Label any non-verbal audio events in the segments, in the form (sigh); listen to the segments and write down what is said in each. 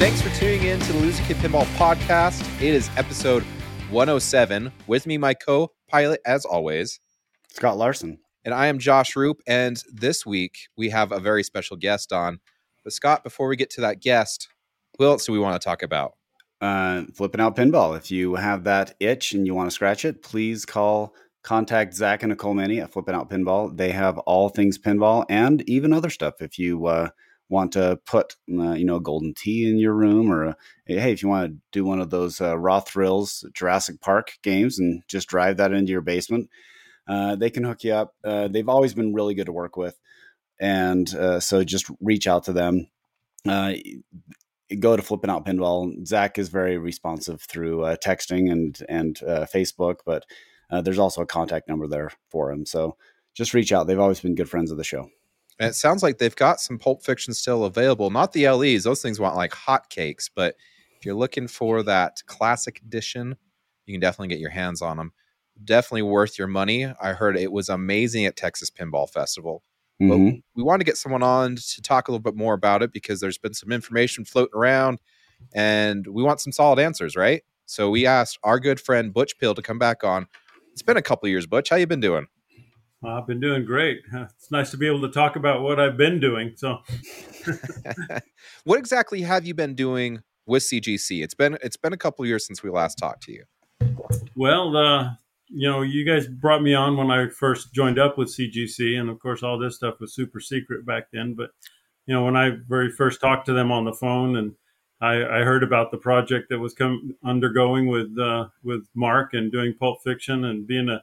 Thanks for tuning in to the Loser Kid Pinball Podcast. It is episode 107. With me, my co pilot, as always, Scott Larson. And I am Josh Roop. And this week, we have a very special guest on. But, Scott, before we get to that guest, who else do we want to talk about? Uh, flipping out pinball. If you have that itch and you want to scratch it, please call contact Zach and Nicole Manny at Flipping Out Pinball. They have all things pinball and even other stuff. If you uh, want to put uh, you know a golden tee in your room or a, hey if you want to do one of those uh, raw thrills jurassic park games and just drive that into your basement uh, they can hook you up. Uh, they've always been really good to work with. And uh, so just reach out to them. Uh, go to flipping out pinball. Zach is very responsive through texting and and facebook but there's also a contact number there for him. So just reach out. They've always been good friends of the show and it sounds like they've got some Pulp Fiction still available. Not the LEs; those things want like hotcakes. But if you're looking for that classic edition, you can definitely get your hands on them. Definitely worth your money. I heard it was amazing at Texas Pinball Festival. Mm-hmm. But we want to get someone on to talk a little bit more about it because there's been some information floating around, and we want some solid answers, right? So we asked our good friend Butch Peel to come back on. It's been a couple years, Butch. How you been doing? I've been doing great. (laughs) It's nice to be able to talk about what I've been doing. So, (laughs) what exactly have you been doing with CGC? It's been it's been a couple years since we last talked to you. Well, uh, you know, you guys brought me on when I first joined up with CGC, and of course, all this stuff was super secret back then. But you know, when I very first talked to them on the phone, and I, I heard about the project that was come undergoing with uh, with Mark and doing Pulp Fiction and being a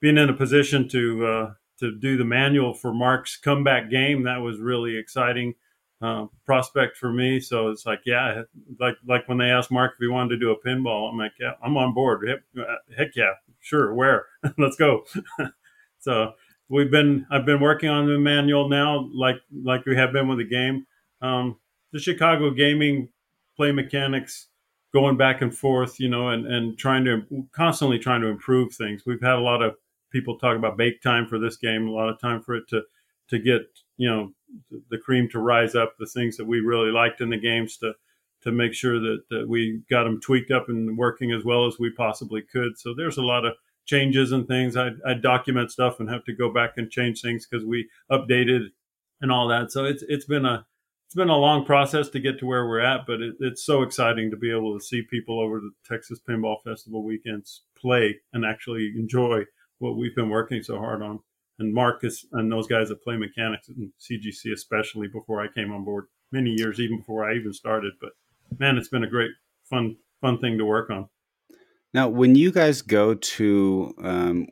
being in a position to uh, to do the manual for Mark's comeback game that was really exciting uh, prospect for me. So it's like, yeah, like like when they asked Mark if he wanted to do a pinball, I'm like, yeah, I'm on board. Heck, heck yeah, sure, where? (laughs) Let's go. (laughs) so we've been I've been working on the manual now, like like we have been with the game. Um, the Chicago gaming play mechanics going back and forth, you know, and, and trying to constantly trying to improve things. We've had a lot of people talk about bake time for this game, a lot of time for it to to get you know the cream to rise up, the things that we really liked in the games to to make sure that, that we got them tweaked up and working as well as we possibly could. So there's a lot of changes and things. I, I document stuff and have to go back and change things because we updated and all that. So it's it's been a it's been a long process to get to where we're at, but it, it's so exciting to be able to see people over the Texas Pinball Festival weekends play and actually enjoy what we've been working so hard on. And Marcus and those guys that play mechanics and CGC, especially before I came on board, many years even before I even started. But man, it's been a great, fun, fun thing to work on. Now, when you guys go to um,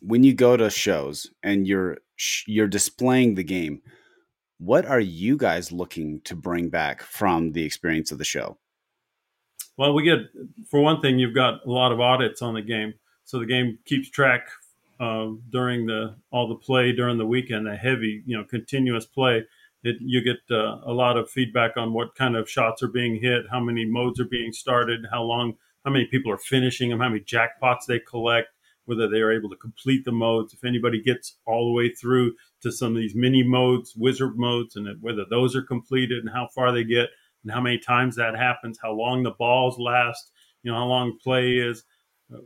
when you go to shows and you're you're displaying the game, what are you guys looking to bring back from the experience of the show? Well, we get for one thing, you've got a lot of audits on the game so the game keeps track uh, during the all the play during the weekend, the heavy, you know, continuous play. It, you get uh, a lot of feedback on what kind of shots are being hit, how many modes are being started, how long, how many people are finishing them, how many jackpots they collect, whether they are able to complete the modes, if anybody gets all the way through to some of these mini modes, wizard modes, and whether those are completed and how far they get, and how many times that happens, how long the balls last, you know, how long play is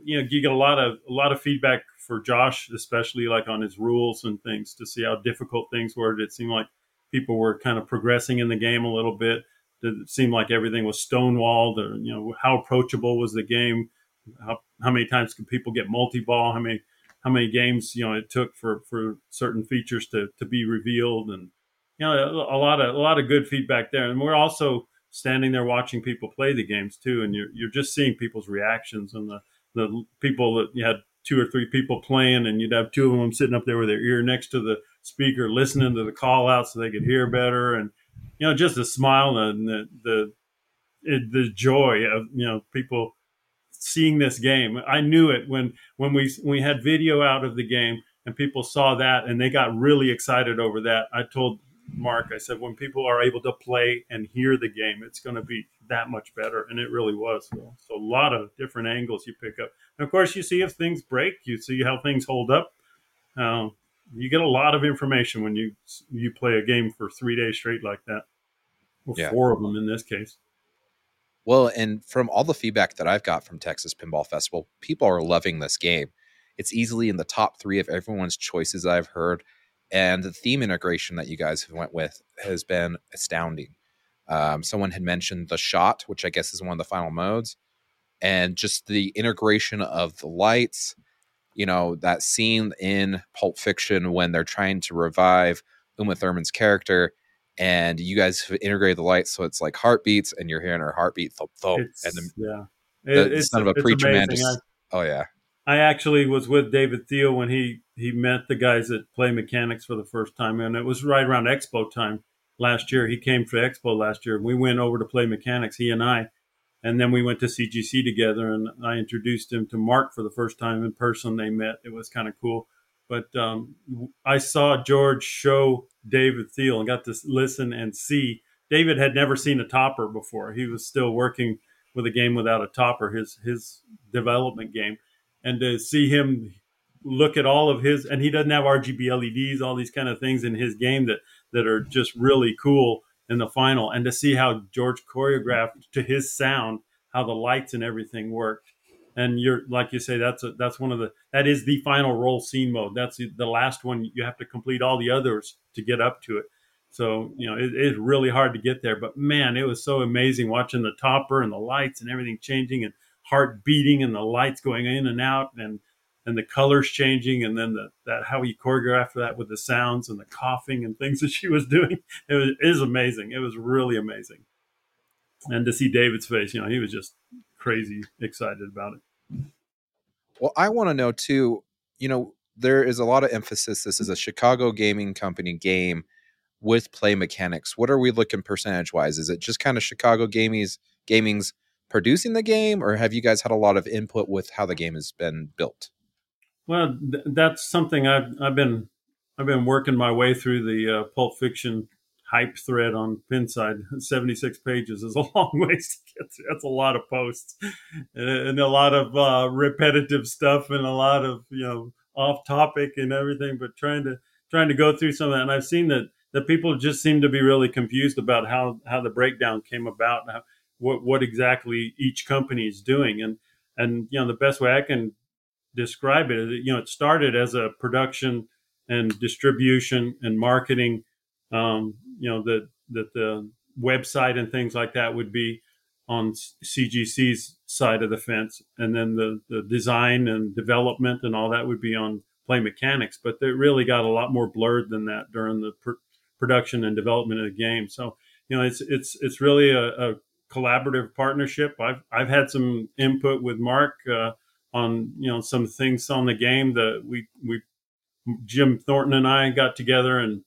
you know, you get a lot of a lot of feedback for Josh, especially like on his rules and things, to see how difficult things were. Did it seemed like people were kind of progressing in the game a little bit. Did it seemed like everything was stonewalled, or you know, how approachable was the game? How, how many times could people get multi-ball? How many how many games you know it took for for certain features to to be revealed, and you know, a, a lot of a lot of good feedback there. And we're also standing there watching people play the games too, and you're you're just seeing people's reactions and the the people that you had two or three people playing, and you'd have two of them sitting up there with their ear next to the speaker, listening to the call out so they could hear better, and you know, just the smile and the the the joy of you know people seeing this game. I knew it when when we when we had video out of the game and people saw that and they got really excited over that. I told Mark, I said, when people are able to play and hear the game, it's going to be that much better. And it really was. So, so, a lot of different angles you pick up. And of course, you see if things break, you see how things hold up. Um, you get a lot of information when you you play a game for three days straight like that, or yeah. four of them in this case. Well, and from all the feedback that I've got from Texas Pinball Festival, people are loving this game. It's easily in the top three of everyone's choices I've heard, and the theme integration that you guys have went with has been astounding. Um, someone had mentioned the shot, which I guess is one of the final modes, and just the integration of the lights. You know that scene in Pulp Fiction when they're trying to revive Uma Thurman's character and you guys have integrated the lights so it's like heartbeats and you're hearing her heartbeat thump thump It's, and the, yeah, the it's son of a preacher man amazing. just oh yeah I actually was with David Thiel when he he met the guys at Play Mechanics for the first time, and it was right around Expo time last year. He came for Expo last year. We went over to Play Mechanics, he and I, and then we went to CGC together. And I introduced him to Mark for the first time in person. They met. It was kind of cool. But um, I saw George show David Thiel and got to listen and see. David had never seen a topper before. He was still working with a game without a topper, his his development game, and to see him look at all of his and he doesn't have RGB LEDs, all these kind of things in his game that that are just really cool in the final, and to see how George choreographed to his sound, how the lights and everything worked. And you're like you say, that's a, that's one of the that is the final roll scene mode. That's the, the last one. You have to complete all the others to get up to it. So you know it is really hard to get there. But man, it was so amazing watching the topper and the lights and everything changing and heart beating and the lights going in and out and and the colors changing and then the, that how he choreographed that with the sounds and the coughing and things (laughs) that she was doing. It was it is amazing. It was really amazing. And to see David's face, you know, he was just crazy excited about it. well i want to know too you know there is a lot of emphasis this is a chicago gaming company game with play mechanics what are we looking percentage wise is it just kind of chicago gaming's gaming's producing the game or have you guys had a lot of input with how the game has been built Well, th- that's something I've I've been I've been working my way through the uh, Pulp Fiction hype thread on Pinside. (laughs) Seventy six pages is a (laughs) long ways to get through. That's a lot of posts and, and a lot of uh, repetitive stuff and a lot of you know off topic and everything. But trying to trying to go through some of that, and I've seen that that people just seem to be really confused about how how the breakdown came about, how, what what exactly each company is doing, and and you know the best way I can describe it. You know, it started as a production and distribution and marketing. Um, you know, that that the website and things like that would be on CGC's side of the fence, and then the the design and development and all that would be on Play Mechanics. But it really got a lot more blurred than that during the pr- production and development of the game. So you know, it's it's it's really a, a collaborative partnership. I've I've had some input with Mark. Uh, on you know some things on the game that we we Jim Thornton and I got together and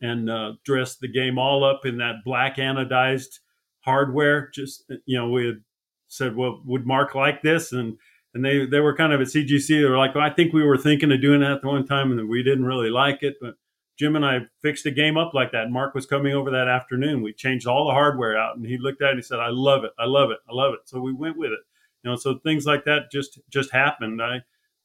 and uh, dressed the game all up in that black anodized hardware. Just you know we had said, well, would Mark like this? And and they they were kind of at CGC. They were like, well, I think we were thinking of doing that at the one time, and we didn't really like it, but. Jim and I fixed the game up like that. Mark was coming over that afternoon. We changed all the hardware out, and he looked at it and he said, "I love it. I love it. I love it." So we went with it you know so things like that just just happened. I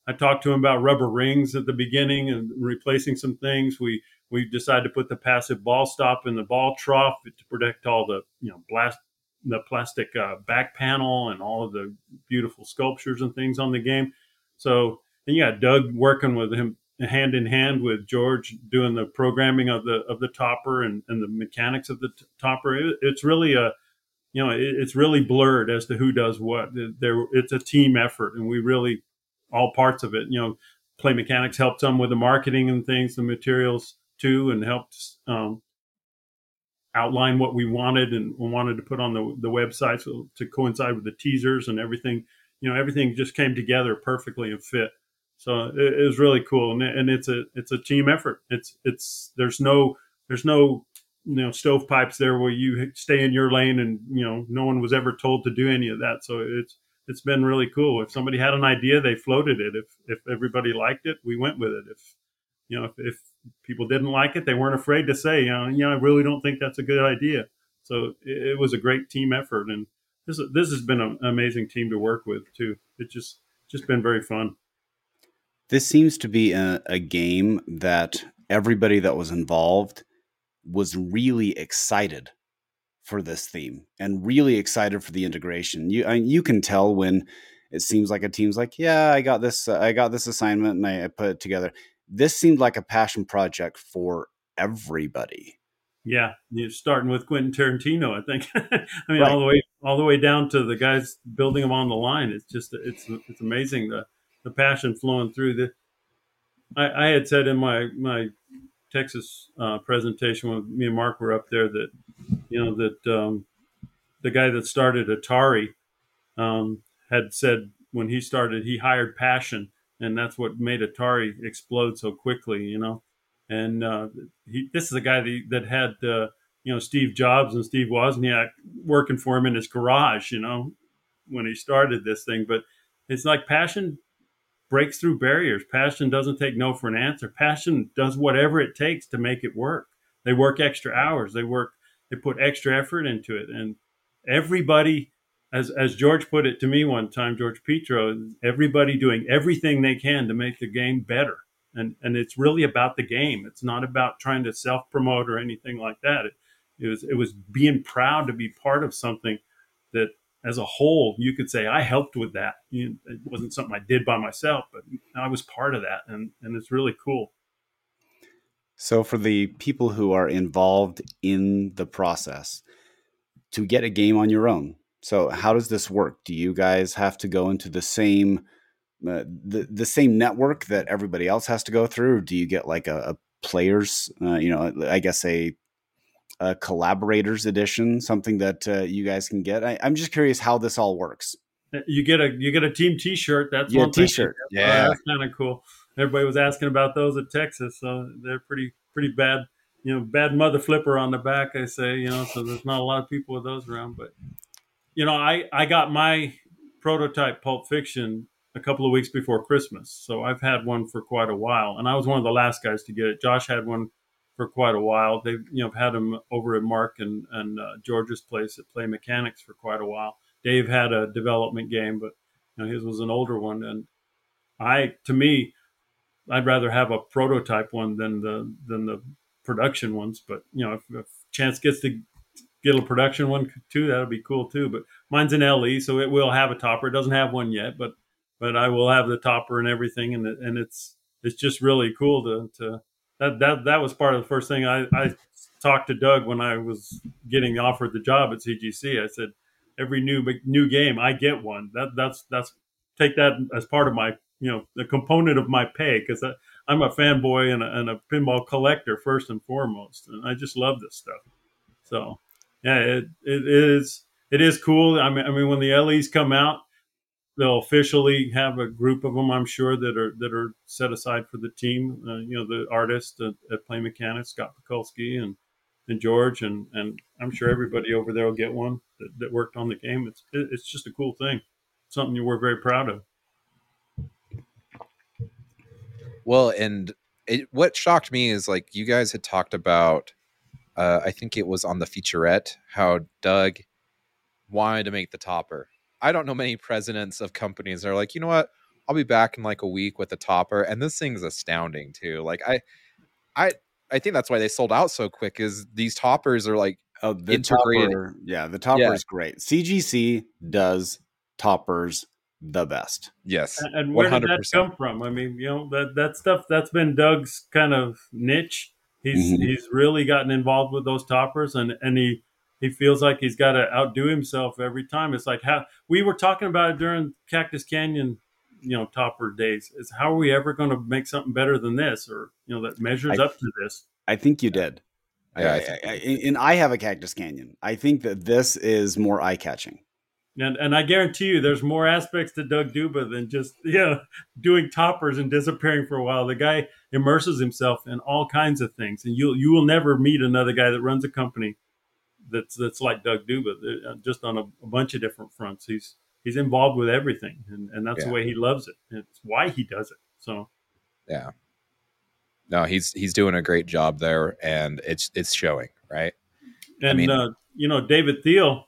i talked to him about rubber rings at the beginning and replacing some things. We we decided to put the passive ball stop in the ball trough to protect all the you know blast the plastic uh, back panel and all of the beautiful sculptures and things on the game. So and got doug working with him hand in hand with george doing the programming of the of the topper and, and the mechanics of the t- topper. It, it's really a you know, it, it's really blurred as to who does what. There, it's a team effort, and we really all parts of it. You know, Play Mechanics helped them with the marketing and things, the materials too, and helped um, outline what we wanted and wanted to put on the the website so to coincide with the teasers and everything. You know, everything just came together perfectly and fit. So it, it was really cool, and, and it's a it's a team effort. It's it's there's no there's no you know stovepipes there where you stay in your lane and you know no one was ever told to do any of that. So it's it's been really cool. If somebody had an idea they floated it. If if everybody liked it we went with it. If you know if, if people didn't like it they weren't afraid to say you know you know i really don't think that's a good idea. So it, it was a great team effort and this this has been an amazing team to work with too. It's just just been very fun. This seems to be a, a game that everybody that was involved was really excited for this theme and really excited for the integration. You I you can tell when it seems like a team's like, yeah, I got this, uh, I got this assignment, and I, I put it together. This seemed like a passion project for everybody. Yeah, you're starting with Quentin Tarantino, I think. (laughs) I mean, right. all the way all the way down to the guys building them on the line. It's just it's it's amazing the the passion flowing through the. I, I had said in my my Texas uh, presentation when me and Mark were up there that you know that um, the guy that started Atari um, had said when he started he hired passion and that's what made Atari explode so quickly. You know, and uh, he this is a guy that, that had uh, you know Steve Jobs and Steve Wozniak working for him in his garage. You know, when he started this thing, but it's like passion breaks through barriers. Passion doesn't take no for an answer. Passion does whatever it takes to make it work. They work extra hours. They work. They put extra effort into it, and everybody, as as George put it to me one time, George Petro, everybody doing everything they can to make the game better. And and it's really about the game. It's not about trying to self promote or anything like that. It, it was it was being proud to be part of something that as a whole, you could say I helped with that. it wasn't something I did by myself, but I was part of that, and and it's really cool. So, for the people who are involved in the process, to get a game on your own, so how does this work? Do you guys have to go into the same uh, the the same network that everybody else has to go through, do you get like a, a players, uh, you know, I guess a a collaborators edition, something that uh, you guys can get. I, am just curious how this all works. You get a you get a team T-shirt. That's (laughs) yeah, one T-shirt. Thing. Yeah, uh, that's kind of cool. Everybody was asking about those at Texas, so they're pretty pretty bad. You know, bad mother flipper on the back. I say, you know, so there's not a lot of people with those around. But you know, I I got my prototype Pulp Fiction a couple of weeks before Christmas, so I've had one for quite a while, and I was one of the last guys to get it. Josh had one for quite a while. They've you know had him over at Mark and and uh, George's place at Play Mechanics for quite a while. Dave had a development game, but you know, his was an older one. And I, to me, I'd rather have a prototype one than the than the production ones. But you know, if, if chance gets to get a production one too, that'll be cool too. But mine's an LE, so it will have a topper. It doesn't have one yet, but but I will have the topper and everything, and and it's it's just really cool to to that that that was part of the first thing I, I talked to Doug when I was getting offered the job at CGC. I said, every new new game I get one. That that's that's take that as part of my you know the component of my pay because I'm a fanboy and a, and a pinball collector first and foremost, and I just love this stuff. So yeah, it, it is it is cool. I mean, I mean when the LEs come out, they'll officially have a group of them, I'm sure, that are that are set aside for the team. Uh, you know, the artists at, at Play Mechanics, Scott Pikulski and and George, and and I'm sure everybody over there will get one that, that worked on the game. It's it's just a cool thing, something you were very proud of. Well, and it, what shocked me is like you guys had talked about. Uh, I think it was on the featurette how Doug wanted to make the topper I don't know many presidents of companies that are like, you know what, I'll be back in like a week with a topper, and this thing's astounding too. Like I, I, I think that's why they sold out so quick. Is these toppers are like oh, the integrated. Topper, yeah, the topper yeah. is great. CGC does toppers the best. Yes. And where 100%. did that come from? I mean, you know, that that stuff that's been Doug's kind of niche. He's mm-hmm. he's really gotten involved with those toppers and and he he feels like he's got to outdo himself every time. It's like how we were talking about it during Cactus Canyon, you know, topper days. Is how are we ever going to make something better than this, or you know, that measures I, up to this? I think you did. Yeah, I, I, and I have a Cactus Canyon. I think that this is more eye catching. And, and I guarantee you, there's more aspects to Doug Duba than just (laughs) you know doing toppers and disappearing for a while. The guy immerses himself in all kinds of things, and you you will never meet another guy that runs a company that's that's like Doug Duba, uh, just on a, a, bunch of different fronts. He's he's involved with everything, and, and that's yeah. the way he loves it. It's why he does it. So, yeah, no, he's he's doing a great job there, and it's it's showing, right? And I mean, uh, you know, David Thiel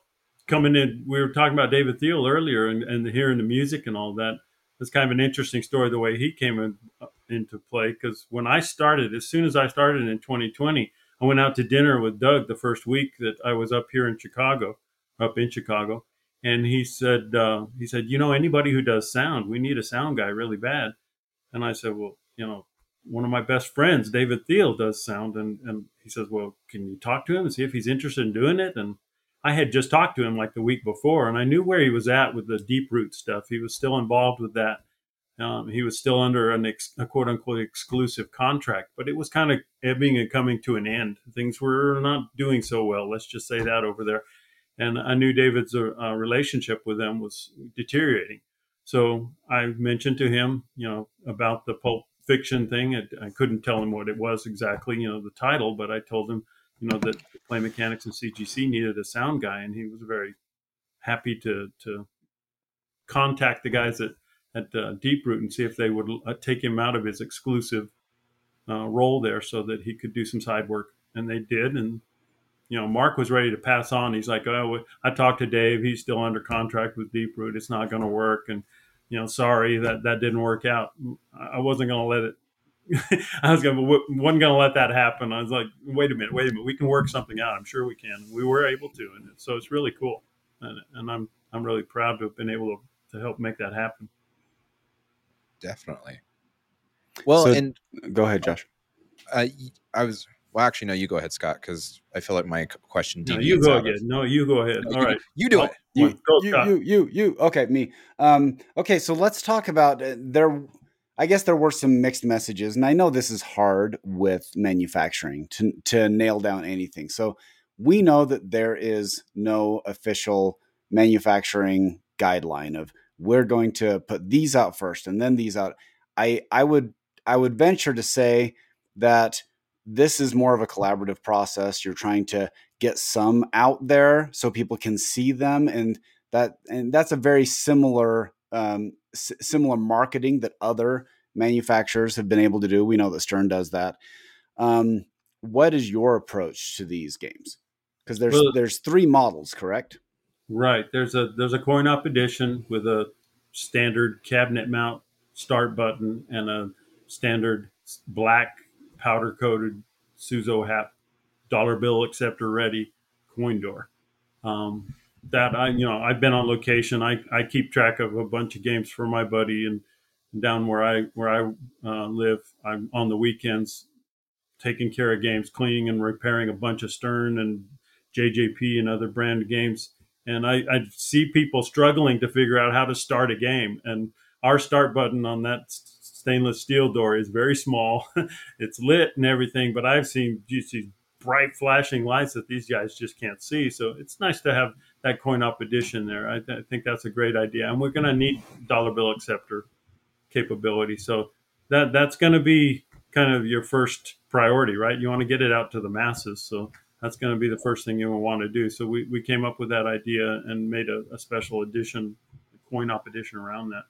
coming in. We were talking about David Thiel earlier, and, and hearing the music and all that. It's kind of an interesting story the way he came in, uh, into play because when I started, as soon as I started in 2020, I went out to dinner with Doug the first week that I was up here in Chicago, up in Chicago, and he said uh, he said you know anybody who does sound, we need a sound guy really bad. And I said, well, you know, one of my best friends, David Thiel, does sound, and and he says, well, can you talk to him and see if he's interested in doing it? And I had just talked to him like the week before, and I knew where he was at with the Deeproot stuff. He was still involved with that. Um, he was still under an ex, a quote unquote exclusive contract, but it was kind of ebbing and coming to an end. Things were not doing so well. Let's just say that over there. And I knew David's uh, relationship with them was deteriorating. So I mentioned to him, you know, about the pulp fiction thing. I, I couldn't tell him what it was exactly, you know, the title, but I told him you know that play mechanics and CGC needed a sound guy, and he was very happy to to contact the guys at at uh, Deeproot and see if they would uh, take him out of his exclusive uh, role there, so that he could do some side work. And they did, and you know, Mark was ready to pass on. He's like, "Oh, I talked to Dave. He's still under contract with Deeproot. It's not going to work." And you know, sorry that that didn't work out. I wasn't going to let it (laughs) I was gonna wasn't gonna let that happen. I was like, wait a minute, wait a minute, we can work something out. I'm sure we can. We were able to, and so it's really cool, and, and I'm I'm really proud to have been able to, to help make that happen. Definitely. Well, so, and go ahead, Josh. Uh, I was well, actually, no. You go ahead, Scott, because I feel like my question. No, you go again. Of, no, you go ahead. All you, right, you do it. You, go, you, you, you, you. Okay, me. Um, okay, so let's talk about uh, there I guess there were some mixed messages, and I know this is hard with manufacturing to to nail down anything. So we know that there is no official manufacturing guideline of we're going to put these out first and then these out. I I would I would venture to say that this is more of a collaborative process. You're trying to get some out there so people can see them, and that and that's a very similar um, s- similar marketing that other manufacturers have been able to do. We know that Stern does that. Um, what is your approach to these games? Because there's well, there's three models, correct? Right. There's a there's a coin op edition with a standard cabinet mount start button and a standard black powder coated Suzo-Happ dollar bill acceptor ready coin door. Um, that I, you know, I've been on location. I, I keep track of a bunch of games for my buddy and down where I, where I uh, live. I'm on the weekends taking care of games, cleaning and repairing a bunch of Stern and JJP and other brand games. And I, I see people struggling to figure out how to start a game. And our start button on that stainless steel door is very small. (laughs) it's lit and everything, but I've seen just these bright flashing lights that these guys just can't see. So it's nice to have that coin op edition there. I, th- I think that's a great idea, and we're going to need dollar bill acceptor capability. So that that's going to be kind of your first priority, right? You want to get it out to the masses. So that's going to be the first thing you want to do. So we, we came up with that idea and made a, a special edition, a coin op edition around that.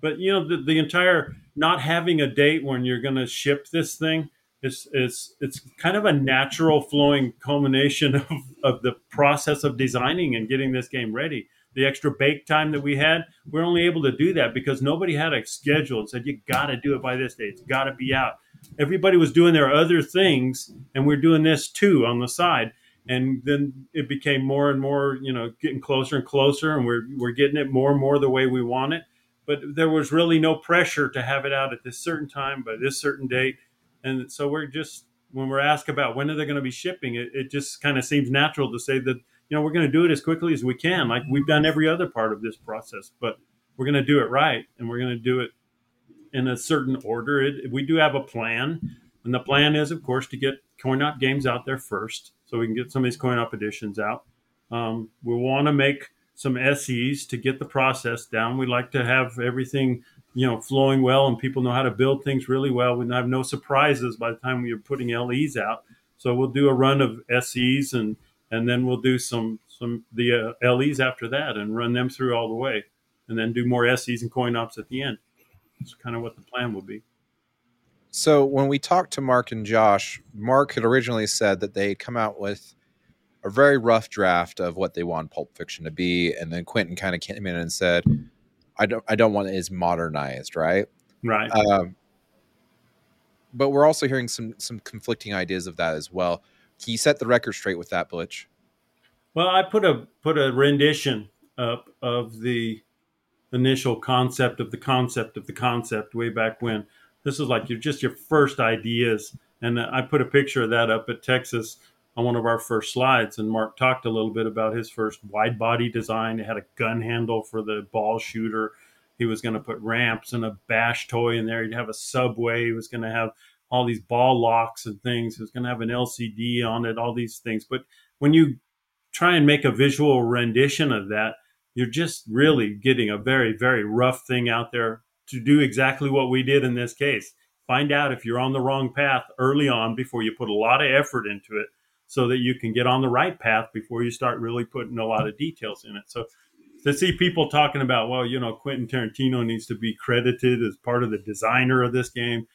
But you know, the, the entire not having a date when you're going to ship this thing it's it's it's kind of a natural flowing culmination (laughs) of, of the process of designing and getting this game ready the extra bake time that we had we're only able to do that because nobody had a schedule and said you got to do it by this date it's got to be out everybody was doing their other things and we're doing this too on the side. And then it became more and more you know getting closer and closer and we're we're getting it more and more the way we want it. But there was really no pressure to have it out at this certain time by this certain date. And so we're just when we're asked about when are they going to be shipping it, it just kind of seems natural to say that you know we're going to do it as quickly as we can like we've done every other part of this process but we're going to do it right and we're going to do it in a certain order. It, we do have a plan and the plan is of course to get coin op games out there first so we can get some of these coin op editions out. Um, we want to make some SEs to get the process down. We like to have everything you know flowing well and people know how to build things really well. We have no surprises by the time we are putting le's out. So we'll do a run of ses and and then we'll do some some the uh, les after that and run them through all the way and then do more ses and coin ops at the end that's kind of what the plan will be so when we talked to mark and josh mark had originally said that they had come out with a very rough draft of what they want pulp fiction to be and then quentin kind of came in and said I don't I don't want it as modernized, right? Right. Um, but we're also hearing some some conflicting ideas of that as well. he set the record straight with that, Butch. Well, I put a put a rendition up of the initial concept of the concept of the concept way back when. This is like your just your first ideas, and I put a picture of that up at Texas on one of our first slides. And Mark talked a little bit about his first wide body design. It had a gun handle for the ball shooter. He was going to put ramps and a bash toy in there. He'd have a subway. He was going to have all these ball locks and things. He was going to have an LCD on it, all these things. But when you try and make a visual rendition of that, you're just really getting a very, very rough thing out there to do exactly what we did in this case. Find out if you're on the wrong path early on before you put a lot of effort into it so that you can get on the right path before you start really putting a lot of details in it. So to see people talking about, well, you know, Quentin Tarantino needs to be credited as part of the designer of this game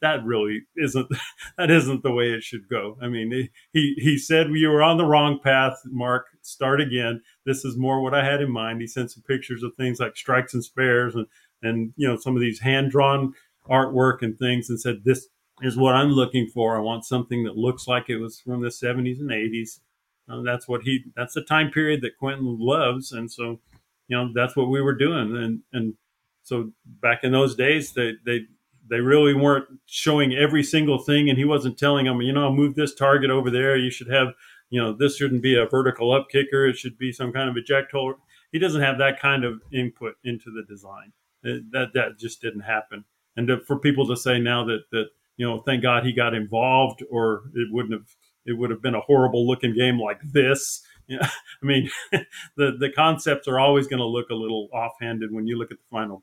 that really isn't (laughs) that isn't the way it should go. I mean, he he said you were on the wrong path, Mark. Start again. This is more what I had in mind. He sent some pictures of things like strikes and spares and and you know some of these hand drawn artwork and things, and said this is what I'm looking for. I want something that looks like it was from the 70s and 80s. Uh, that's what he. That's the time period that Quentin loves, and so you know that's what we were doing. And and so back in those days, they they they really weren't showing every single thing, and he wasn't telling them, you know, move this target over there. You should have, you know, this shouldn't be a vertical up kicker. It should be some kind of eject hole. He doesn't have that kind of input into the design. That that just didn't happen. And to, for people to say now that that you know, thank God he got involved, or it wouldn't have it would have been a horrible looking game like this. (laughs) I mean, (laughs) the the concepts are always going to look a little offhanded when you look at the final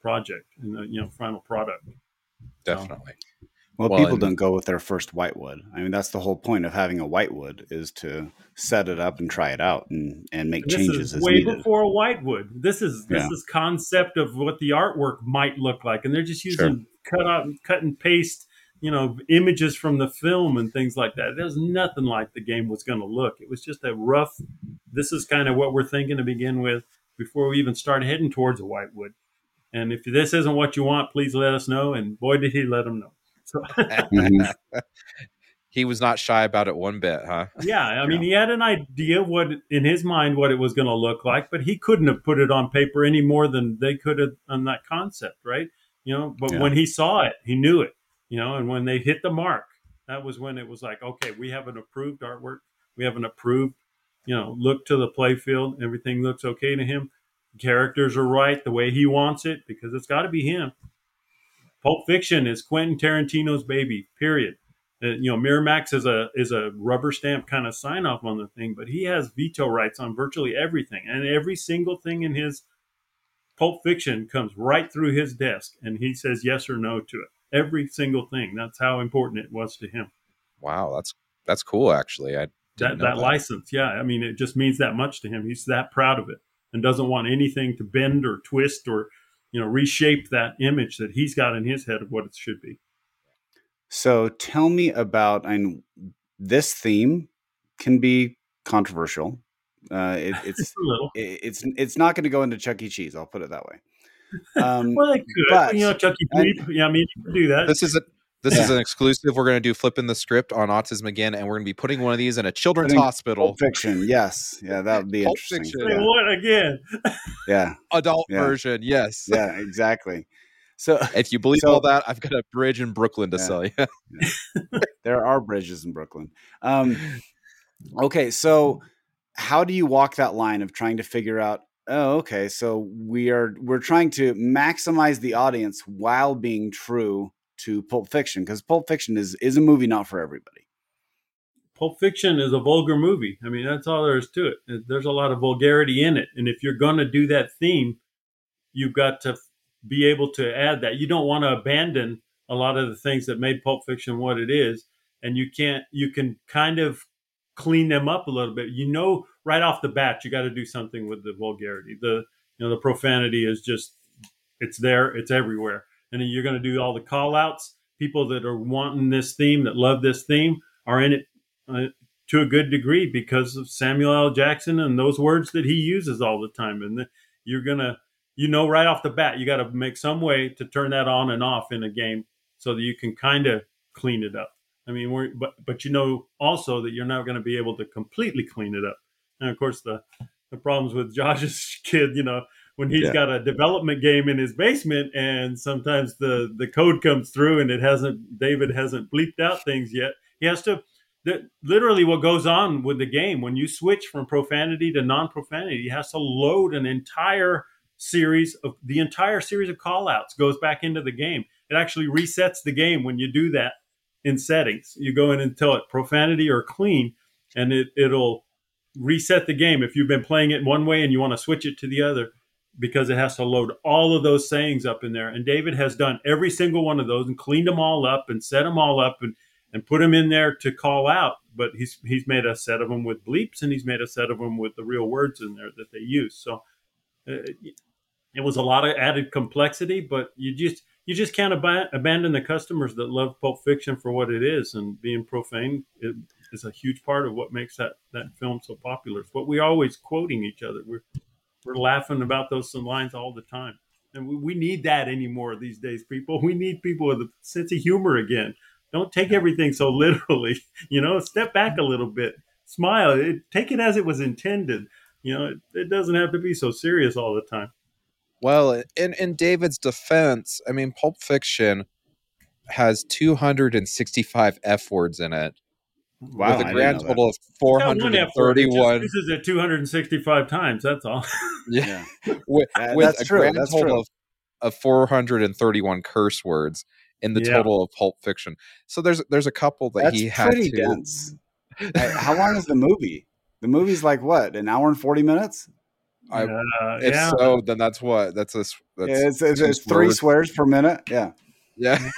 project and the you know final product. Definitely. So, well, well, people and, don't go with their first whitewood. I mean, that's the whole point of having a whitewood is to set it up and try it out and and make changes. way needed. before a whitewood. This is this yeah. is concept of what the artwork might look like, and they're just using sure. cut out, cut and paste, you know, images from the film and things like that. There's nothing like the game was going to look. It was just a rough. This is kind of what we're thinking to begin with before we even start heading towards a whitewood. And if this isn't what you want, please let us know. And boy, did he let them know. So. Mm-hmm. (laughs) he was not shy about it one bit, huh? Yeah, I mean, he had an idea what in his mind what it was going to look like, but he couldn't have put it on paper any more than they could have on that concept, right? You know, but yeah. when he saw it, he knew it. You know, and when they hit the mark, that was when it was like, okay, we have an approved artwork, we have an approved, you know, look to the playfield, everything looks okay to him characters are right the way he wants it because it's got to be him. Pulp Fiction is Quentin Tarantino's baby. Period. Uh, you know, Miramax is a is a rubber stamp kind of sign off on the thing, but he has veto rights on virtually everything, and every single thing in his Pulp Fiction comes right through his desk, and he says yes or no to it. Every single thing. That's how important it was to him. Wow, that's that's cool. Actually, I that, that, that license. Yeah, I mean, it just means that much to him. He's that proud of it and doesn't want anything to bend or twist or you know reshape that image that he's got in his head of what it should be so tell me about and this theme can be controversial uh, it, (laughs) it's it, it's it's not going to go into Chuck E. Cheese. I'll put it that way. (laughs) Um, well, it could. But, you know, Chuck E. Cheese. Yeah, I mean, you can do that. This is a this yeah. is an exclusive. We're going to do flipping the script on autism again, and we're going to be putting one of these in a children's hospital. Pulp fiction, yes, yeah, that would be Pulp interesting. Yeah. What again? (laughs) Yeah, adult yeah. version, yes. Yeah, exactly. So, (laughs) if you believe so, all that, I've got a bridge in Brooklyn to sell you. (laughs) there are bridges in Brooklyn. Um, okay, so how do you walk that line of trying to figure out? Oh, okay, so we are we're trying to maximize the audience while being true to Pulp Fiction because Pulp Fiction is is a movie not for everybody. Pulp Fiction is a vulgar movie. I mean, that's all there is to it. There's a lot of vulgarity in it, and if you're going to do that theme, you've got to be able to add that. You don't want to abandon a lot of the things that made Pulp Fiction what it is, and you can't. You can kind of clean them up a little bit. You know, right off the bat, you got to do something with the vulgarity. The you know the profanity is just it's there. It's everywhere and you're going to do all the call outs. People that are wanting this theme, that love this theme, are in it uh, to a good degree because of Samuel L. Jackson and those words that he uses all the time. And the, you're going to, you know, right off the bat, you got to make some way to turn that on and off in a game so that you can kind of clean it up. I mean, we're, but but you know also that you're not going to be able to completely clean it up. And of course, the the problems with (laughs) Josh's kid, you know, when he's Yeah. got a development game in his basement, and sometimes the the code comes through and it hasn't David hasn't bleeped out things yet. He has to. That literally what goes on with the game when you switch from profanity to non-profanity, he has to load an entire series of the entire series of call outs goes back into the game. It actually resets the game when you do that in settings. You go in and tell it profanity or clean, and it, it'll reset the game if you've been playing it one way and you want to switch it to the other because it has to load all of those sayings up in there. And David has done every single one of those and cleaned them all up and set them all up and, and put them in there to call out. But he's he's made a set of them with bleeps and he's made a set of them with the real words in there that they use. So uh, it was a lot of added complexity, but you just you just can't ab- abandon the customers that love Pulp Fiction for what it is and being profane. It, is a huge part of what makes that that film so popular. It's what we're always quoting each other. We're we're laughing about those lines all the time, and we, we need that anymore these days. People, we need people with a sense of humor again. Don't take everything so (laughs) literally. You know, step back a little bit, smile, it, take it as it was intended. You know, it, it doesn't have to be so serious all the time. Well, in in David's defense, I mean, Pulp Fiction has 265 f words in it, Wow, I with a grand total of Got one F word, it 431. 265 times. That's all. (laughs) Yeah, Yeah. with, Uh, with that's a true, grand that's total true. of, of 431 curse words in the Yeah. total of Pulp Fiction. So there's there's a couple that That's he had pretty to. dense. (laughs) How long is the movie? The movie's like what, an hour and forty minutes? I- Uh, If yeah. so, then that's what that's a s- that's it's, it's, it's three swears. swears per minute. Yeah, yeah.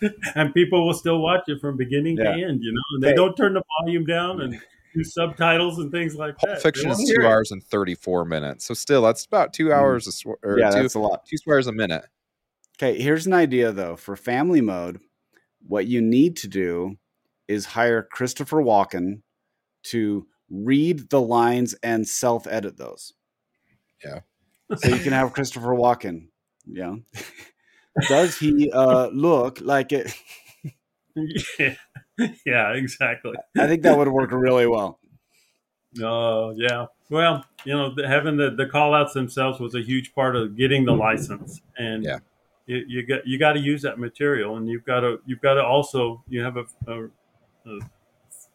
(laughs) and people will still watch it from beginning Yeah. to end, you know, and they Hey. don't turn the volume down and do subtitles and things like Pulp that. Fiction is two hear it. hours and 34 minutes. So still, that's about two Mhm. hours of sw- or yeah, two, that's a lot. two swears a minute. Okay, here's an idea though for family mode. What you need to do is hire Christopher Walken to read the lines and self edit those. Yeah. So you can have Christopher Walken. Yeah. (laughs) Does he uh, look like it? yeah. (laughs) yeah, exactly. I think that would work really well. Oh, yeah. Well, you know, having the, the call outs themselves was a huge part of getting the license. And Yeah. you, you got you got to use that material, and you've got to you've got to also you have a, a, a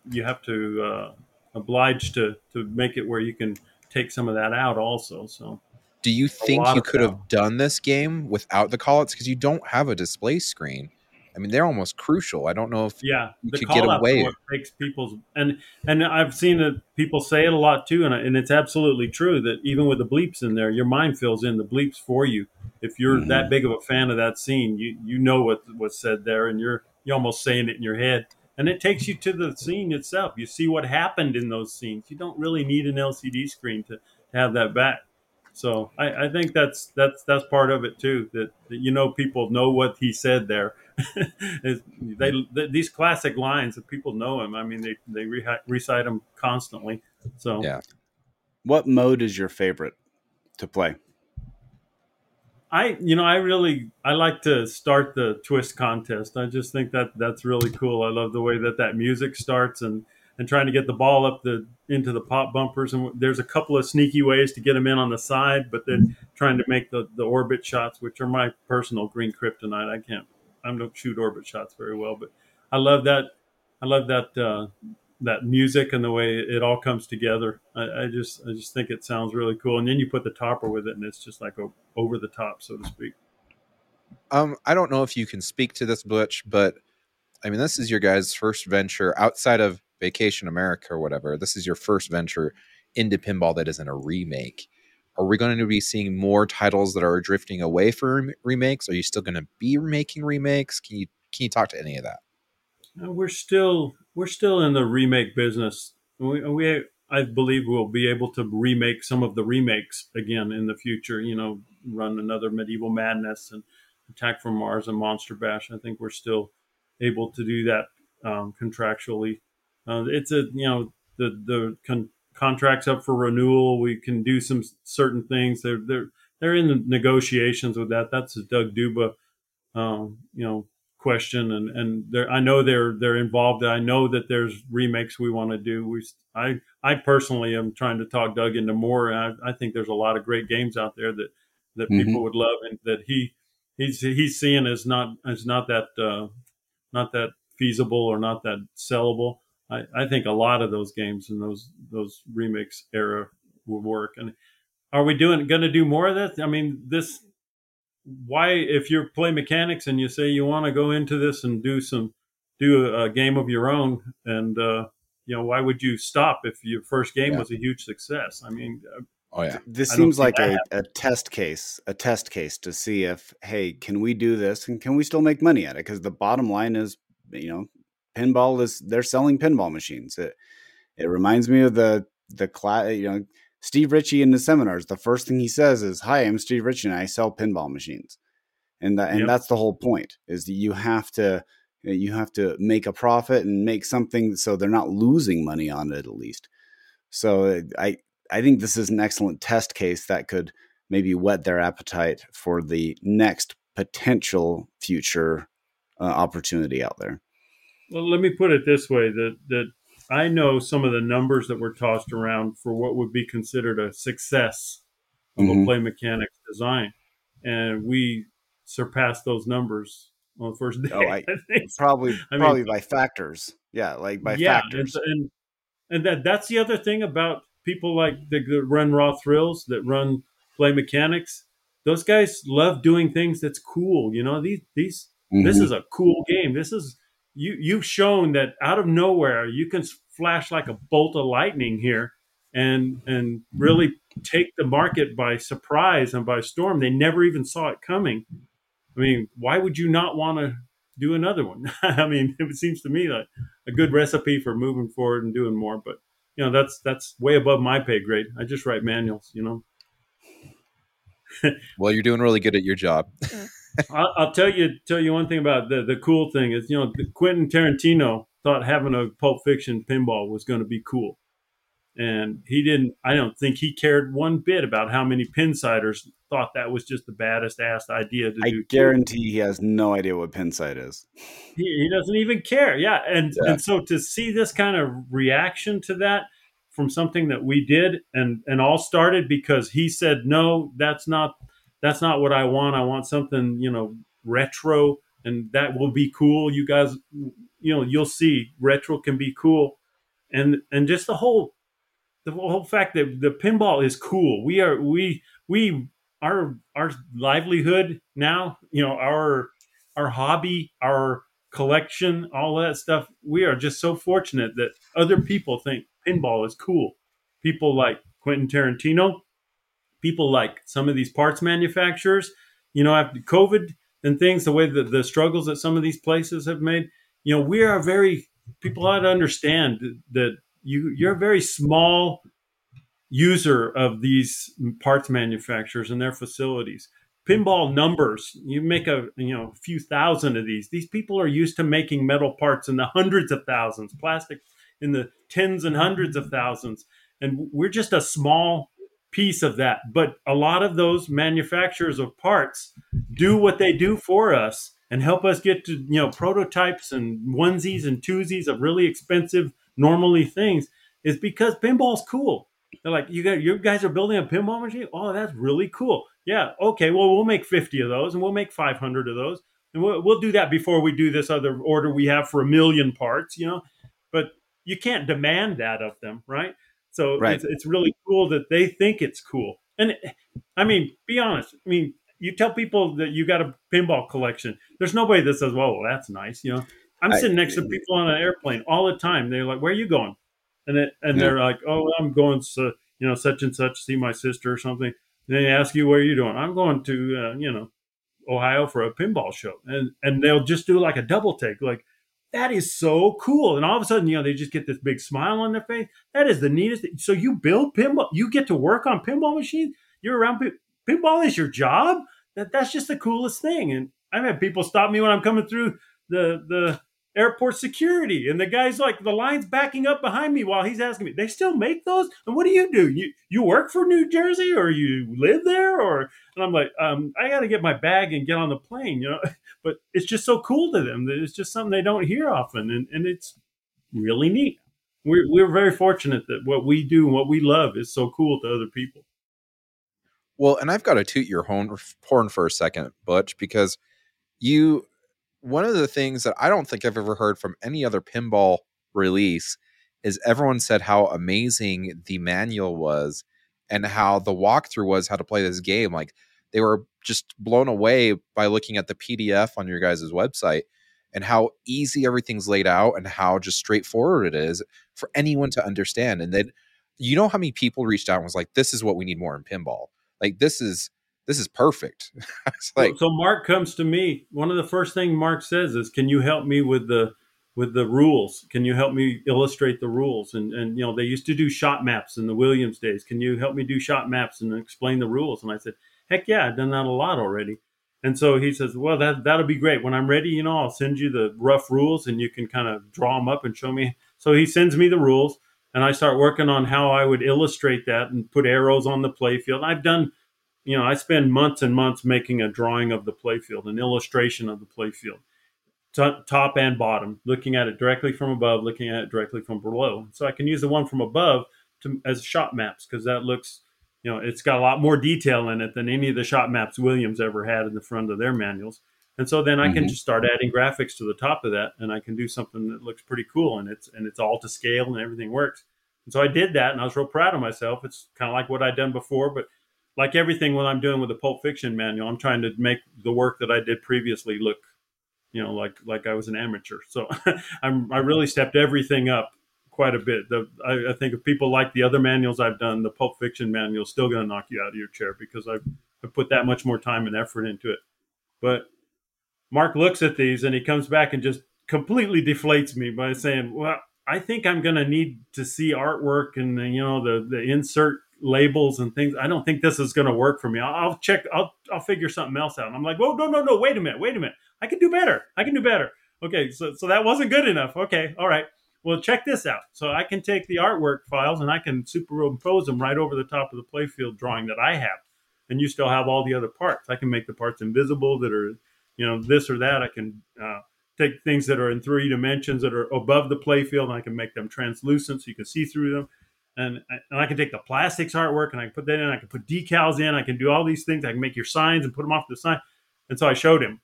you have to uh, oblige to to make it where you can take some of that out also. So Do you think you could have done this game without the callouts because you don't have a display screen? I mean, they're almost crucial. I don't know if yeah, You could get away. makes people's and and I've seen it. People say it a lot too, and and it's absolutely true that even with the bleeps in there, your mind fills in the bleeps for you. If you're Mhm. that big of a fan of that scene, you you know what was said there, and you're you're almost saying it in your head, and it takes you to the scene itself. You see what happened in those scenes. You don't really need an LCD screen to, to have that back. So I, I think that's that's that's part of it too. That, that you know people know what he said there. (laughs) they, th these classic lines that people know him. I mean, they they re- recite them constantly. So Yeah. What mode is your favorite to play? I you know I really I like to start the twist contest. I just think that that's really cool. I love the way that that music starts and and trying to get the ball up the into the pop bumpers and there's a couple of sneaky ways to get them in on the side, but then trying to make the the orbit shots, which are my personal green kryptonite. I can't I don't shoot orbit shots very well, but I love that I love that uh, that music and the way it all comes together. I, I just I just think it sounds really cool. And then you put the topper with it, and it's just like a, over the top, so to speak. Um, I don't know if you can speak to this, Butch, but I mean, this is your guys' first venture outside of Vacation America or whatever. This is your first venture into pinball that isn't a remake. Are we going to be seeing more titles that are drifting away from remakes? Are you still going to be making remakes? Can you can you talk to any of that? Uh, We're still we're still in the remake business. We, we I believe we'll be able to remake some of the remakes again in the future. You know, run another Medieval Madness and Attack from Mars and Monster Bash. I think we're still able to do that um, contractually. Uh, it's a you know the the con- contracts up for renewal. We can do some certain things. They're they're they're in the negotiations with that. That's a Doug Duba, um, you know, question, and and I know they're they're involved. I know that there's remakes we want to do. We I I personally am trying to talk Doug into more. I, I think there's a lot of great games out there that that mm-hmm. people would love, and that he he's he's seeing as not as not that uh, not that feasible or not that sellable. I, I think a lot of those games and those those remix era will work. And are we doing going to do more of this? I mean, this why if you play mechanics and you say you want to go into this and do some do a, a game of your own and uh, you know why would you stop if your first game yeah. was a huge success? I mean. Uh, oh yeah. This seems like a, a test case, a test case to see if, hey, can we do this and can we still make money at it? Because the bottom line is, you know, pinball is they're selling pinball machines. It it reminds me of the the class, you know, Steve Ritchie in the seminars. The first thing he says is, "Hi, I'm Steve Ritchie, and I sell pinball machines." And that, and yep. that's the whole point is that you have to you have to make a profit and make something so they're not losing money on it at least. So I I think this is an excellent test case that could maybe whet their appetite for the next potential future uh, opportunity out there. Well, let me put it this way: that that I know some of the numbers that were tossed around for what would be considered a success of mm-hmm. a play mechanics design, and we surpassed those numbers on the first (laughs) day. Oh, I, I probably I probably mean, by factors. Yeah, like by yeah, factors. And, and and that that's the other thing about people like that run raw thrills that run play mechanics. Those guys love doing things that's cool. You know, these these mm-hmm. this is a cool game. This is you you've shown that out of nowhere you can flash like a bolt of lightning here and and really take the market by surprise and by storm. They never even saw it coming. I mean, why would you not want to do another one? (laughs) I mean, it seems to me like a good recipe for moving forward and doing more. But you know, that's that's way above my pay grade. I just write manuals, you know. well, you're doing really good at your job. (laughs) I'll, I'll, tell you tell you one thing about the the cool thing is you know Quentin Tarantino thought having a Pulp Fiction pinball was going to be cool, and he didn't. I don't think he cared one bit about how many pinsiders thought that was just the baddest ass idea to I do. I guarantee he has no idea what pinside is. He, he doesn't even care. Yeah, and yeah. and so to see this kind of reaction to that from something that we did and and all started because he said no, that's not that's not what I want. I want something, you know, retro and that will be cool. You guys, you know, you'll see retro can be cool. And, and just the whole, the whole fact that the pinball is cool. We are, we, we, our, our livelihood now, you know, our, our hobby, our collection, all that stuff. We are just so fortunate that other people think pinball is cool. People like Quentin Tarantino, people like some of these parts manufacturers, you know, after COVID and things, the way that the struggles that some of these places have made, you know, we are very people ought to understand that you you're a very small user of these parts manufacturers and their facilities. Pinball numbers, you make a you know a few thousand of these. These people are used to making metal parts in the hundreds of thousands, plastic in the tens and hundreds of thousands. And we're just a small piece of that. But a lot of those manufacturers of parts do what they do for us and help us get to you know prototypes and onesies and twosies of really expensive normally things is because pinball's cool. They're like, you got you guys are building a pinball machine. Oh, that's really cool. Yeah, okay. Well, we'll make fifty of those, and we'll make five hundred of those, and we'll, we'll do that before we do this other order we have for a million parts. You know, but you can't demand that of them, right? So right. it's, it's really cool that they think it's cool. And I mean, be honest. I mean, you tell people that you got a pinball collection. There's nobody that says, "Well, well that's nice." You know, I'm I, sitting next to people on an airplane all the time. They're like, "Where are you going?" And it, and yeah. they're like, "Oh, I'm going to you know such and such see my sister or something." And they ask you, "Where are you doing?" I'm going to uh, you know Ohio for a pinball show, and and they'll just do like a double take, like that is so cool. And all of a sudden, you know, they just get this big smile on their face. That is the neatest. Thing. So you build pinball, you get to work on pinball machines. You're around pinball is your job. That that's just the coolest thing. And I've had people stop me when I'm coming through the the airport security, and the guy's like the line's backing up behind me while he's asking me, "They still make those?" And what do you do? You you work for New Jersey or you live there or? And I'm like, um, I got to get my bag and get on the plane, you know. (laughs) But it's just so cool to them that it's just something they don't hear often, and and it's really neat. We're we're very fortunate that what we do and what we love is so cool to other people. Well, and I've got to toot your horn, horn for a second, Butch, because you one of the things that I don't think I've ever heard from any other pinball release is everyone said how amazing the manual was and how the walkthrough was how to play this game. Like they were just blown away by looking at the PDF on your guys' website and how easy everything's laid out and how just straightforward it is for anyone to understand. And then you know how many people reached out and was like, "This is what we need more in pinball." Like this is this is perfect. (laughs) like, so Mark comes to me. One of the first things Mark says is, "Can you help me with the with the rules? Can you help me illustrate the rules?" And and you know they used to do shot maps in the Williams days. Can you help me do shot maps and explain the rules? And I said, "Heck yeah, I've done that a lot already." And so he says, "Well, that that'll be great. When I'm ready, you know, I'll send you the rough rules, and you can kind of draw them up and show me." So he sends me the rules, and I start working on how I would illustrate that and put arrows on the playfield. I've done you know, I spend months and months making a drawing of the playfield, an illustration of the playfield, t- top and bottom, looking at it directly from above, looking at it directly from below. So I can use the one from above to, as shot maps because that looks, you know, it's got a lot more detail in it than any of the shot maps Williams ever had in the front of their manuals. And so then I can mm-hmm. just start adding graphics to the top of that, and I can do something that looks pretty cool, and it's and it's all to scale, and everything works. And so I did that, and I was real proud of myself. It's kind of like what I'd done before, but like everything when I'm doing with the Pulp Fiction manual, I'm trying to make the work that I did previously look, you know, like like I was an amateur. So (laughs) I'm I really stepped everything up quite a bit. The I, I, think if people like the other manuals I've done, the Pulp Fiction manual is still going to knock you out of your chair because I've, I've put that much more time and effort into it. But Mark looks at these and he comes back and just completely deflates me by saying, "Well, I think I'm going to need to see artwork and you know the the insert labels and things. I don't think this is going to work for me. I'll, I'll, check. I'll I'll figure something else out. And I'm like, whoa, no, no, no. Wait a minute. Wait a minute. I can do better. I can do better. Okay, so so that wasn't good enough. Okay, all right. Well, check this out. So I can take the artwork files and I can superimpose them right over the top of the playfield drawing that I have, and you still have all the other parts. I can make the parts invisible that are, you know, this or that. I can. Uh, take things that are in three dimensions that are above the playfield and I can make them translucent so you can see through them and, and I can take the plastics artwork and I can put that in. I can put decals in. I can do all these things. I can make your signs and put them off the sign. And so I showed him.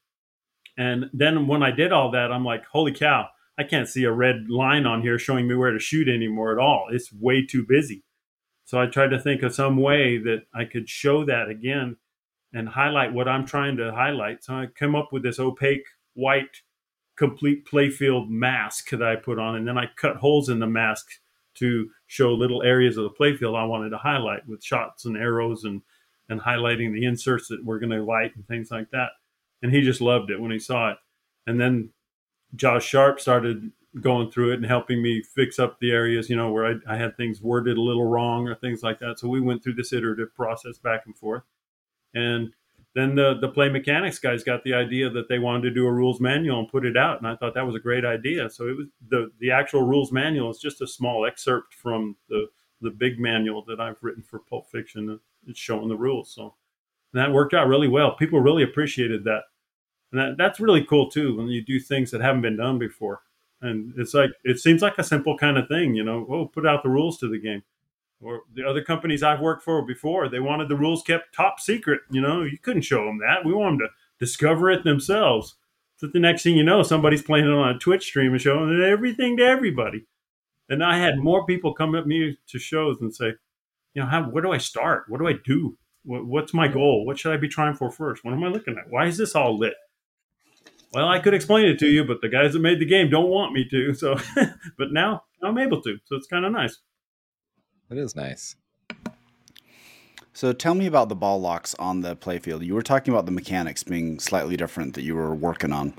And then when I did all that, I'm like, holy cow, I can't see a red line on here showing me where to shoot anymore at all. It's way too busy. So I tried to think of some way that I could show that again and highlight what I'm trying to highlight. So I come up with this opaque white complete playfield mask that I put on, and then I cut holes in the mask to show little areas of the playfield I wanted to highlight with shots and arrows and and highlighting the inserts that we're going to light and things like that. And he just loved it when he saw it. And then Josh Sharpe started going through it and helping me fix up the areas, you know, where I, I had things worded a little wrong or things like that. So we went through this iterative process back and forth. And then the the play mechanics guys got the idea that they wanted to do a rules manual and put it out and i thought that was a great idea. So it was the the actual rules manual is just a small excerpt from the the big manual that i've written for pulp fiction it's showing the rules. So and that worked out really well. People really appreciated that. And that, that's really cool too when you do things that haven't been done before. And it's like it seems like a simple kind of thing you know oh put out the rules to the game or the other companies I've worked for before, they wanted the rules kept top secret. You know, you couldn't show them that. We want them to discover it themselves. So the next thing you know, somebody's playing it on a Twitch stream and showing everything to everybody. And I had more people come at me to shows and say, you know, how, where do I start? What do I do? What, what's my goal? What should I be trying for first? What am I looking at? Why is this all lit? Well, I could explain it to you, but the guys that made the game don't want me to. So, (laughs) but now I'm able to. So it's kind of nice. It is nice. So tell me about the ball locks on the playfield. You were talking about the mechanics being slightly different that you were working on.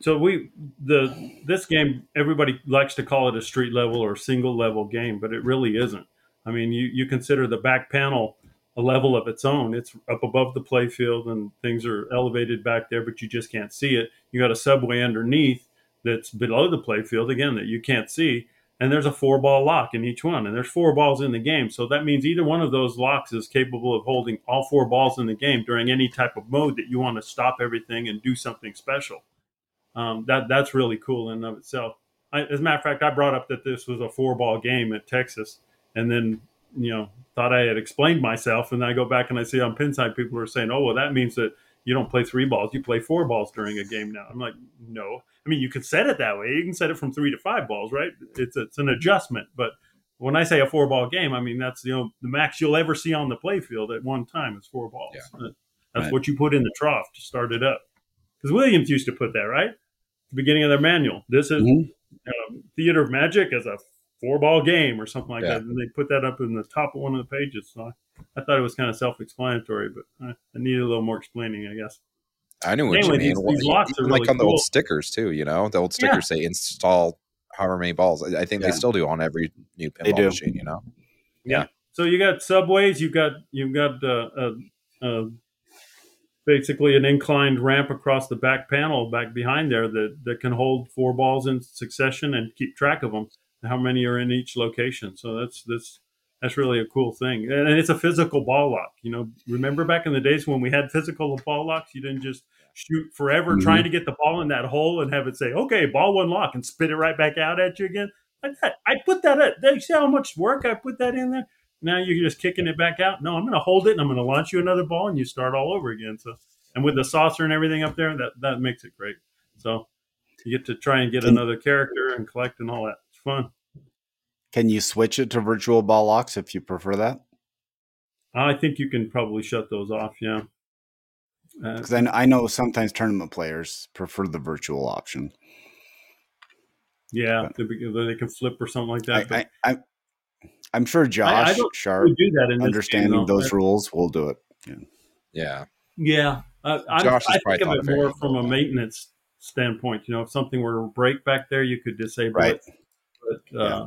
So we the this game everybody likes to call it a street level or single level game, but it really isn't. I mean, you you consider the back panel a level of its own. It's up above the playfield and things are elevated back there, but you just can't see it. You got a subway underneath that's below the playfield again that you can't see. And there's a four ball lock in each one, and there's four balls in the game. So that means either one of those locks is capable of holding all four balls in the game during any type of mode that you want to stop everything and do something special. Um, that that's really cool in and of itself. I, as a matter of fact, I brought up that this was a four ball game at Texas, and then you know thought I had explained myself, and I go back and I see on Pinside people are saying, "Oh, well, that means that you don't play three balls, you play four balls during a game now." I'm like, no. I mean, you can set it that way. You can set it from three to five balls, right? It's it's an adjustment, but when I say a four ball game, I mean that's you know the max you'll ever see on the playfield at one time is four balls. Yeah. That's right. what you put in the trough to start it up. Because Williams used to put that right, the beginning of their manual. This is mm-hmm. Theater of Magic as a four ball game or something like yeah. that. And they put that up in the top of one of the pages. So I, I thought it was kind of self explanatory, but I, I, needed a little more explaining, I guess. I knew what anyway, you mean. These, these locks are really like on cool. the old stickers too, you know, the old stickers yeah. say install however many balls. I think yeah. they still do on every new pinball machine, you know? Yeah. So you got subways, you've got, you've got, uh, uh, uh, basically an inclined ramp across the back panel back behind there that, that can hold four balls in succession and keep track of them how many are in each location. So that's that's that's really a cool thing, and it's a physical ball lock. You know, remember back in the days when we had physical ball locks, you didn't just shoot forever mm-hmm. trying to get the ball in that hole and have it say, "Okay, ball one lock," and spit it right back out at you again. I, I put that. At, you see how much work I put that in there? Now you're just kicking it back out. No, I'm going to hold it and I'm going to launch you another ball, and you start all over again. So, and with the saucer and everything up there, that that makes it great. So you get to try and get another character and collect and all that It's fun. Can you switch it to virtual ball locks if you prefer that? I think you can probably shut those off. Yeah. Because uh, I, I know sometimes tournament players prefer the virtual option. Yeah, but, they can flip or something like that. I, I, I, am sure Josh I, Sharpe, do that understanding game, those rules, will do it. Yeah. Yeah. Yeah. Uh, Josh I, I think of it more from a maintenance standpoint. You know, if something were to break back there, you could disable right. it. But uh, yeah.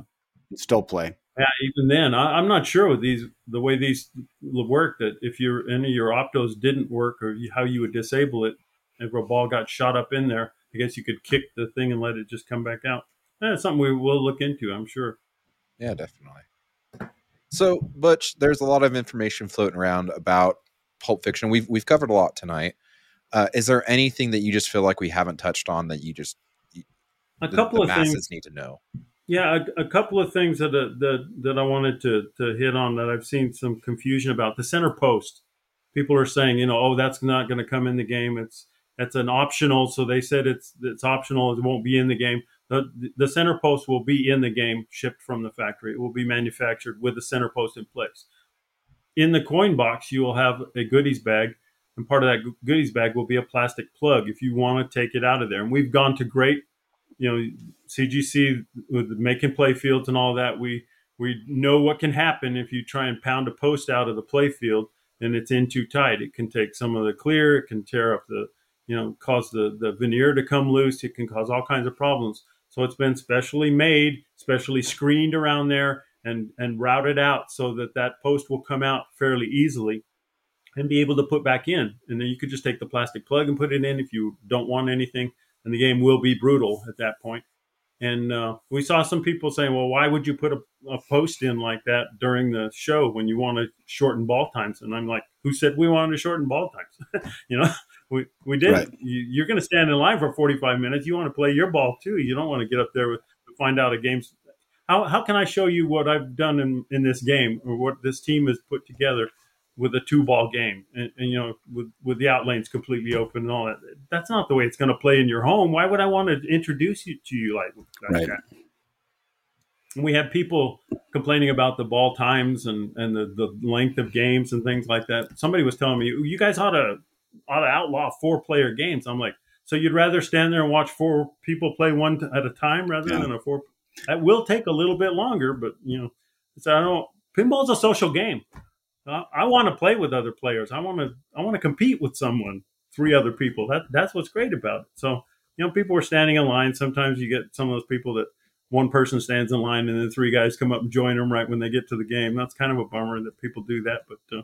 Still play. Yeah, even then, I, am not sure with these the way these work. That if your any of your optos didn't work, or you, how you would disable it, if a ball got shot up in there, I guess you could kick the thing and let it just come back out. That's something we will look into, I'm sure. Yeah, definitely. So, Butch, there's a lot of information floating around about Pulp Fiction. We've we've covered a lot tonight. Uh, is there anything that you just feel like we haven't touched on that you just a couple the, the of masses things need to know? Yeah, a, a, couple of things that, uh, that that I wanted to to hit on that I've seen some confusion about. The center post, people are saying, you know, oh, that's not going to come in the game. It's that's an optional. So they said it's it's optional. It won't be in the game. The the center post will be in the game, shipped from the factory. It will be manufactured with the center post in place. In the coin box, you will have a goodies bag and part of that goodies bag will be a plastic plug if you want to take it out of there. And we've gone to great, you know, CGC with making play fields and all that. We we know what can happen if you try and pound a post out of the play field and it's in too tight. It can take some of the clear. It can tear up the, you know, cause the the veneer to come loose. It can cause all kinds of problems. So it's been specially made, specially screened around there and and routed out so that that post will come out fairly easily and be able to put back in. And then you could just take the plastic plug and put it in if you don't want anything. And the game will be brutal at that point. And uh, we saw some people saying, well, why would you put a, a, post in like that during the show when you want to shorten ball times? And I'm like, who said we wanted to shorten ball times? (laughs) you know, we, we did. Right. You, are going to stand in line for 45 minutes. You want to play your ball too. You don't want to get up there with, to find out a game's. How, how can I show you what I've done in, in this game or what this team has put together with a two ball game. And, and, you know with with the out lanes completely open and all that that's not the way it's going to play in your home. Why would i want to introduce you to you like, like right. and we have people complaining about the ball times and and the, the length of games and things like that. Somebody was telling me you guys ought to ought to outlaw four player games. I'm like so you'd rather stand there and watch four people play one at a time rather yeah. than a four that will take a little bit longer but you know so i don't pinball's a social game I, I want to play with other players. I want to I want to compete with someone, three other people. That that's what's great about it. So you know, people are standing in line. Sometimes you get some of those people that one person stands in line and then three guys come up and join them right when they get to the game. That's kind of a bummer that people do that, but uh,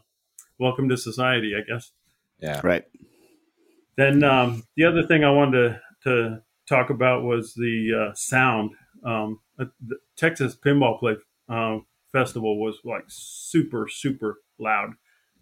welcome to society, I guess. Yeah. Right. Then um, the other thing I wanted to, to talk about was the uh, sound. Um, the Texas Pinball Play uh, Festival was like super, super loud.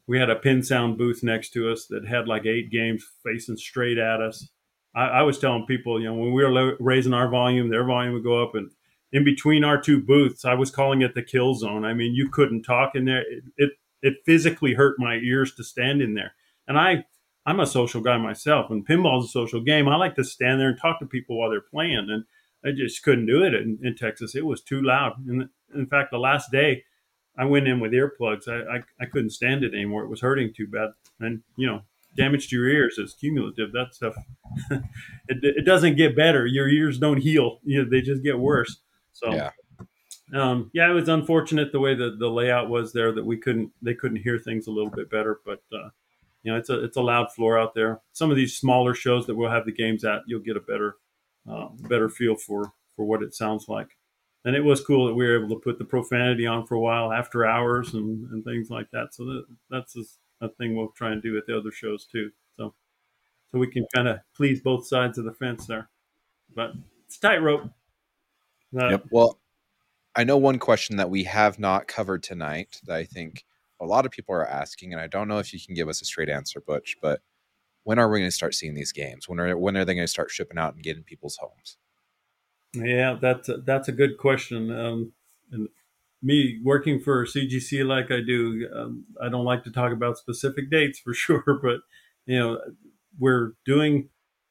We had a pin sound booth next to us that had like eight games facing straight at us. I, I was telling people, you know, when we were raising our volume, their volume would go up, and in between our two booths, I was calling it the kill zone. I mean, you couldn't talk in there. It, it it physically hurt my ears to stand in there. And I I'm a social guy myself, and pinball's a social game. I like to stand there and talk to people while they're playing, and I just couldn't do it in, in Texas. It was too loud. And in fact, the last day, I went in with earplugs. I, I, I couldn't stand it anymore. It was hurting too bad. And you know, damage to your ears is cumulative. That stuff, (laughs) it, it doesn't get better. Your ears don't heal. You know, they just get worse. So Yeah. um, yeah, it was unfortunate the way that the layout was there that we couldn't they couldn't hear things a little bit better. But uh, you know, it's a it's a loud floor out there. Some of these smaller shows that we'll have the games at, you'll get a better uh, better feel for for what it sounds like. And it was cool that we were able to put the profanity on for a while after hours and, and things like that. So that, that's a, a thing we'll try and do at the other shows too. So so we can kind of please both sides of the fence there. But it's tightrope. Uh, Yep. Well, I know one question that we have not covered tonight that I think a lot of people are asking, and I don't know if you can give us a straight answer, Butch, but when are we going to start seeing these games? When are when are they going to start shipping out and getting people's homes? Yeah, that's a, that's a good question. Um, and me working for CGC like I do, um, I don't like to talk about specific dates for (laughs) sure, but you know, we're doing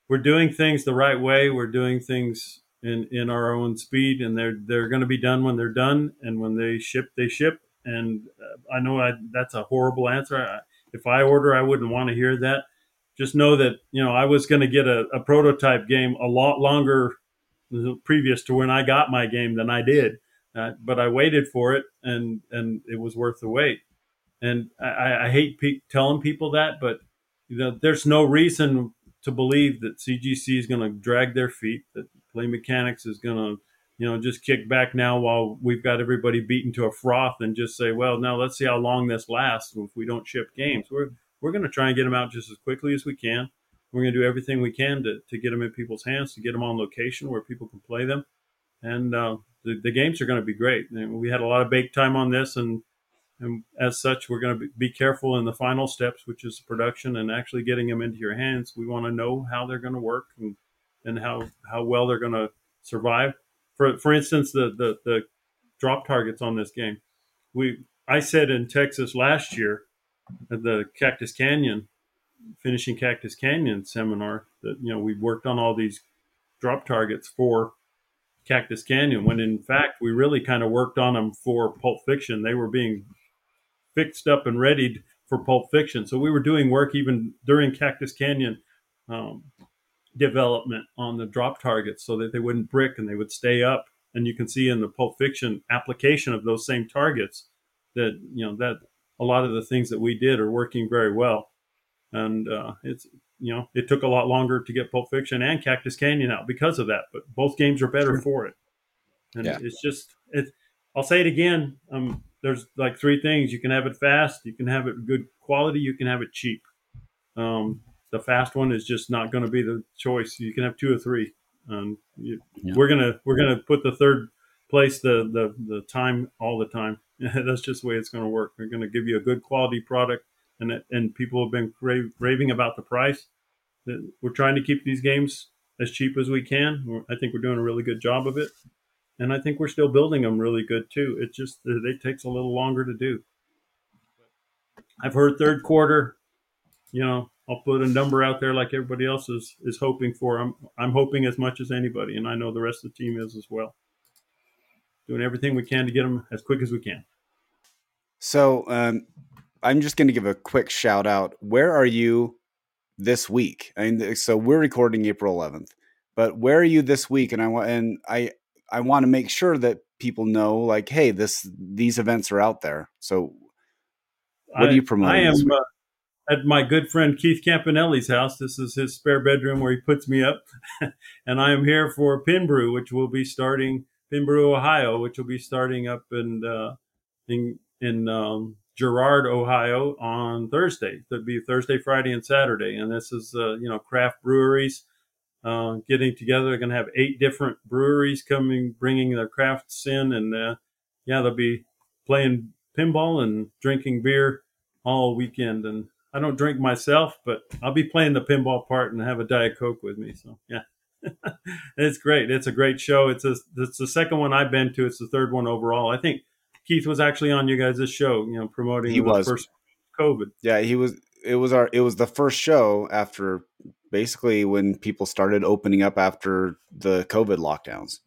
we're doing things the right way. We're doing things in in our own speed, and they're they're going to be done when they're done, and when they ship, they ship. And uh, I know I, that's a horrible answer. I, if I order, I wouldn't want to hear that. Just know that you know I was going to get a, a prototype game a lot longer previous to when I got my game than I did. Uh, but I waited for it, and and it was worth the wait. And I, I hate pe- telling people that, but you know, there's no reason to believe that CGC is going to drag their feet. That Play Mechanics is going to, you know, just kick back now while we've got everybody beaten to a froth and just say, well, now let's see how long this lasts. If we don't ship games, we're we're going to try and get them out just as quickly as we can. We're going to do everything we can to, to get them in people's hands, to get them on location where people can play them. And uh, the, the games are going to be great. And we had a lot of bake time on this, and, and as such, we're going to be, careful in the final steps, which is production and actually getting them into your hands. We want to know how they're going to work and, and how, how well they're going to survive. For, for instance, the, the, the drop targets on this game. We I said in Texas last year at the Cactus Canyon finishing Cactus Canyon seminar that you know we worked on all these drop targets for Cactus Canyon when in fact we really kind of worked on them for Pulp Fiction. They were being fixed up and readied for Pulp Fiction, so we were doing work even during Cactus Canyon um, development on the drop targets so that they wouldn't brick and they would stay up. And you can see in the Pulp Fiction application of those same targets that you know that a lot of the things that we did are working very well and uh, it's you know it took a lot longer to get Pulp Fiction and Cactus Canyon out because of that, but both games are better for it. And Yeah. it's just it. I'll say it again. Um, there's like three things: you can have it fast, you can have it good quality, you can have it cheap. Um, the fast one is just not going to be the choice. You can have two or three. Um, you, Yeah. We're gonna we're gonna put the third place the the the time all the time. (laughs) That's just the way it's going to work. We're going to give you a good quality product and and people have been ra- raving about the price. We're trying to keep these games as cheap as we can. I think we're doing a really good job of it, and I think we're still building them really good too. It just it takes a little longer to do. I've heard third quarter. You know, I'll put a number out there like everybody else is is hoping for. I'm I'm hoping as much as anybody, and I know the rest of the team is as well. Doing everything we can to get them as quick as we can. So um, I'm just going to give a quick shout out. Where are you this week? I mean, so we're recording April 11th, but where are you this week? And I want and I I want to make sure that people know, like, hey, this these events are out there. So what I, are you promoting I am uh, at my good friend Keith Campanelli's house. This is his spare bedroom where he puts me up, (laughs) and I am here for Pin Brew, which will be starting Pin Brew, Ohio, which will be starting up in uh, in in um, Girard, Ohio, on Thursday. That'd be Thursday, Friday, and Saturday. And this is uh, you know craft breweries uh, getting together. They're going to have eight different breweries coming, bringing their crafts in, and uh, yeah, they'll be playing pinball and drinking beer all weekend. And I don't drink myself, but I'll be playing the pinball part and have a diet coke with me. So yeah. (laughs) it's great. It's a great show. It's a, it's the second one I've been to. It's the third one overall. I think Keith was actually on you guys' show, you know, promoting He the was. first COVID. Yeah, he was. It was our. It was the first show after basically when people started opening up after the COVID lockdowns.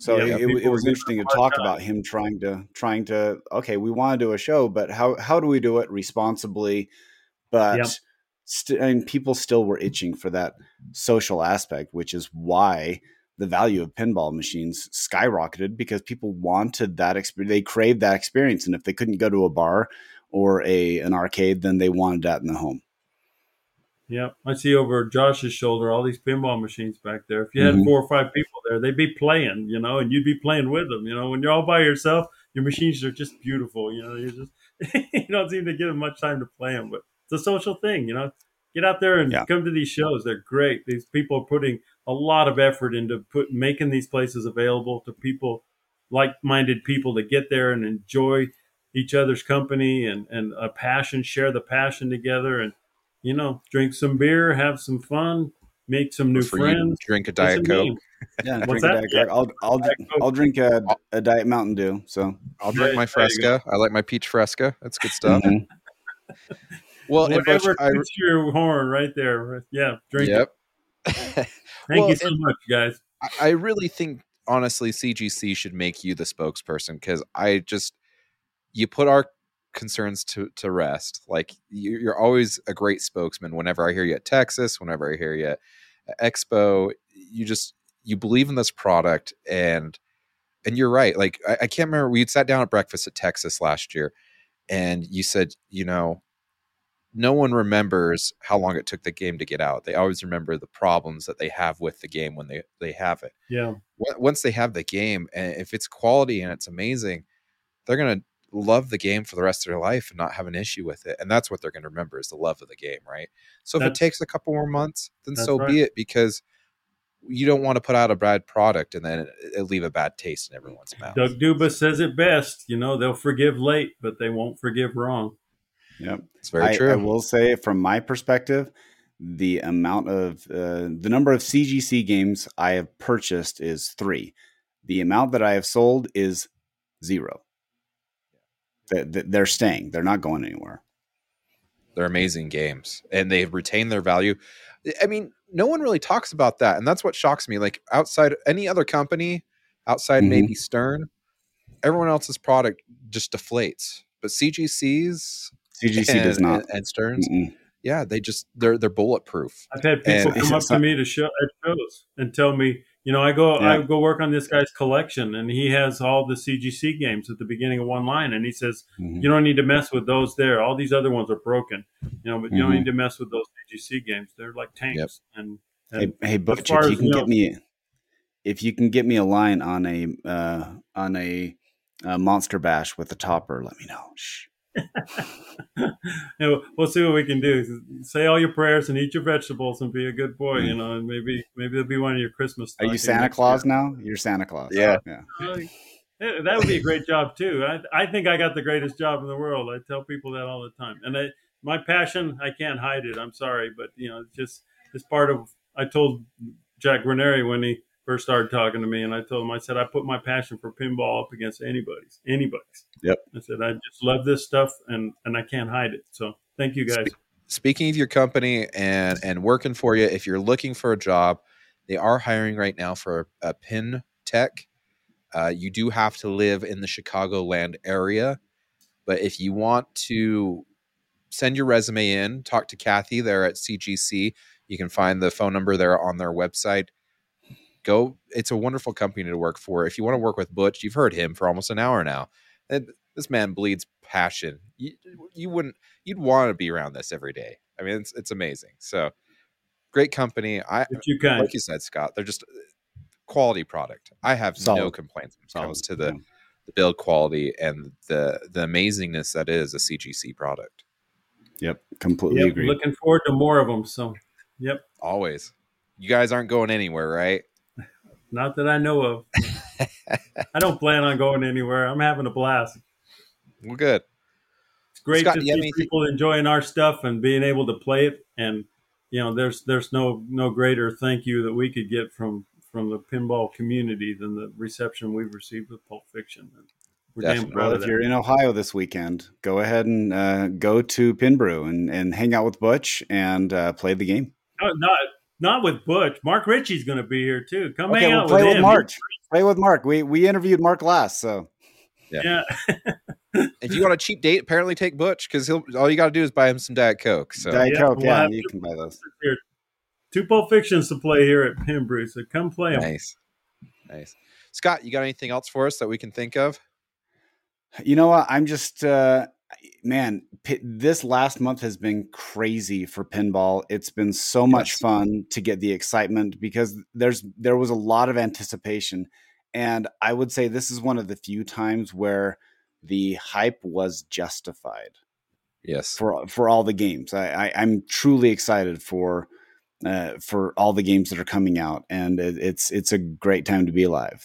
So Yeah, it, it, it was interesting to him a hard talk time. about him trying to trying to. Okay, we want to do a show, but how how do we do it responsibly? But Yep. st- and people still were itching for that social aspect, which is why the value of pinball machines skyrocketed because people wanted that experience. They craved that experience, and if they couldn't go to a bar or a an arcade, then they wanted that in the home. Yeah, I see over Josh's shoulder all these pinball machines back there. If you had Mhm. four or five people there, they'd be playing, you know, and you'd be playing with them. You know, when you're all by yourself, your machines are just beautiful. You know, you just (laughs) you don't seem to give them much time to play them, but it's a social thing. You know, get out there and Yeah. come to these shows. They're great. These people are putting a lot of effort into put making these places available to people, like-minded people, to get there and enjoy each other's company and and a passion, share the passion together, and you know, drink some beer, have some fun, make some new For you friends. drink a diet coke. (laughs) Yeah, drink a? Diet Coke. I'll I'll Diet I'll drink a, a diet Mountain Dew. So I'll drink my there. Fresca. I like my peach Fresca. That's good stuff. Mhm. Well, and Butch, Whatever I, toots your horn right there. Yeah, drink yep. (laughs) Thank Well, you so much, guys. I- really think honestly CGC should make you the spokesperson because I just you put our concerns to to rest. Like you- you're always a great spokesman. Whenever I hear you at Texas, whenever I hear you at Expo, you just you believe in this product and and you're right. Like I, I can't remember we sat down at breakfast at Texas last year, and you said you know no one remembers how long it took the game to get out. They always remember the problems that they have with the game when they they have it Yeah, once they have the game and if it's quality and it's amazing they're going to love the game for the rest of their life and not have an issue with it and that's what they're going to remember is the love of the game right so if it takes a couple more months then so right. be it because you don't want to put out a bad product and then leave a bad taste in everyone's mouth Doug Duba says it best. You know, they'll forgive late, but they won't forgive wrong. Yep. it's very I, true I will say, from my perspective, the amount of uh, the number of CGC games I have purchased is three. The amount that I have sold is zero. They- they- They're staying. They're not going anywhere. they're amazing games and they've retained their value i mean no one really talks about that and that's what shocks me like outside any other company outside Mhm. maybe stern everyone else's product just deflates but cgc's CGC does not. and, and Stern's Mm-mm. yeah they just they're they're bulletproof I've had people And- come up to me to show at shows and tell me, you know, I go I go work on this guy's collection, and he has all the CGC games at the beginning of one line, and he says, Mhm. you don't need to mess with those there. All these other ones are broken, you know, but you don't Mhm. need to mess with those CGC games. They're like tanks. And, and Hey, hey, Butch, if you can you get know- me, if you can get me a line on a uh, on a, uh monster bash with a topper, let me know. Shh. (laughs) you know, we'll see what we can do. Say all your prayers and eat your vegetables and be a good boy, you know, and maybe maybe it'll be one of your Christmas. Are you Santa Claus year. now? You're Santa Claus. Yeah. Yeah. Uh, that would be a great job too. I, I think I got the greatest job in the world. I tell people that all the time, and I, my passion, I can't hide it. I'm sorry, but you know, it's just it's part of. I told Jack Guarnieri when he first started talking to me, and I told him, I said, I put my passion for pinball up against anybody's, anybody's. Yep. I said, I just love this stuff, and and I can't hide it. So thank you guys. speaking of your company and and working for you if you're looking for a job they are hiring right now for a, a pin tech uh, you do have to live in the chicagoland area but if you want to send your resume in talk to kathy there at cgc you can find the phone number there on their website go it's a wonderful company to work for if you want to work with butch you've heard him for almost an hour now and this man bleeds passion you, you wouldn't you'd want to be around this every day i mean it's, it's amazing so great company i If you can, like you said scott they're just quality product i have no complaints when it comes to the yeah. the build quality and the the amazingness that is a CGC product. Yep, completely Yep, agree. looking forward to more of them. So, yep, Always. You guys aren't going anywhere, right? Not that I know of. (laughs) I don't plan on going anywhere. I'm having a blast. We're good. It's great Scott, to see anything- people enjoying our stuff and being able to play it. And you know, there's there's no no greater thank you that we could get from from the pinball community than the reception we've received with Pulp Fiction. And we're damn Definitely. proud Well, of if that. you're in Ohio this weekend, go ahead and uh, go to Pinbrew and, and hang out with Butch and uh, play the game. No, not not with Butch. Mark Ritchie's going to be here too. Come Okay, hang we'll out play with with him. Mark. Play with Mark. We we interviewed Mark last, so Yeah, If (laughs) you want a cheap date, apparently take Butch because he'll all you got to do is buy him some Diet Coke. So Diet Yeah, Coke, we'll yeah, you can buy those. Here. two Pulp Fictions to play here at Pinbrew. So come play them. nice, nice. Scott, you got anything else for us that we can think of? You know what? I'm just uh man, pi- this last month has been crazy for pinball. It's been so much fun to get the excitement because there's there was a lot of anticipation and I would say this is one of the few times where the hype was justified Yes, for for all the games. I, I I'm truly excited for uh, for all the games that are coming out, and it, it's it's a great time to be alive.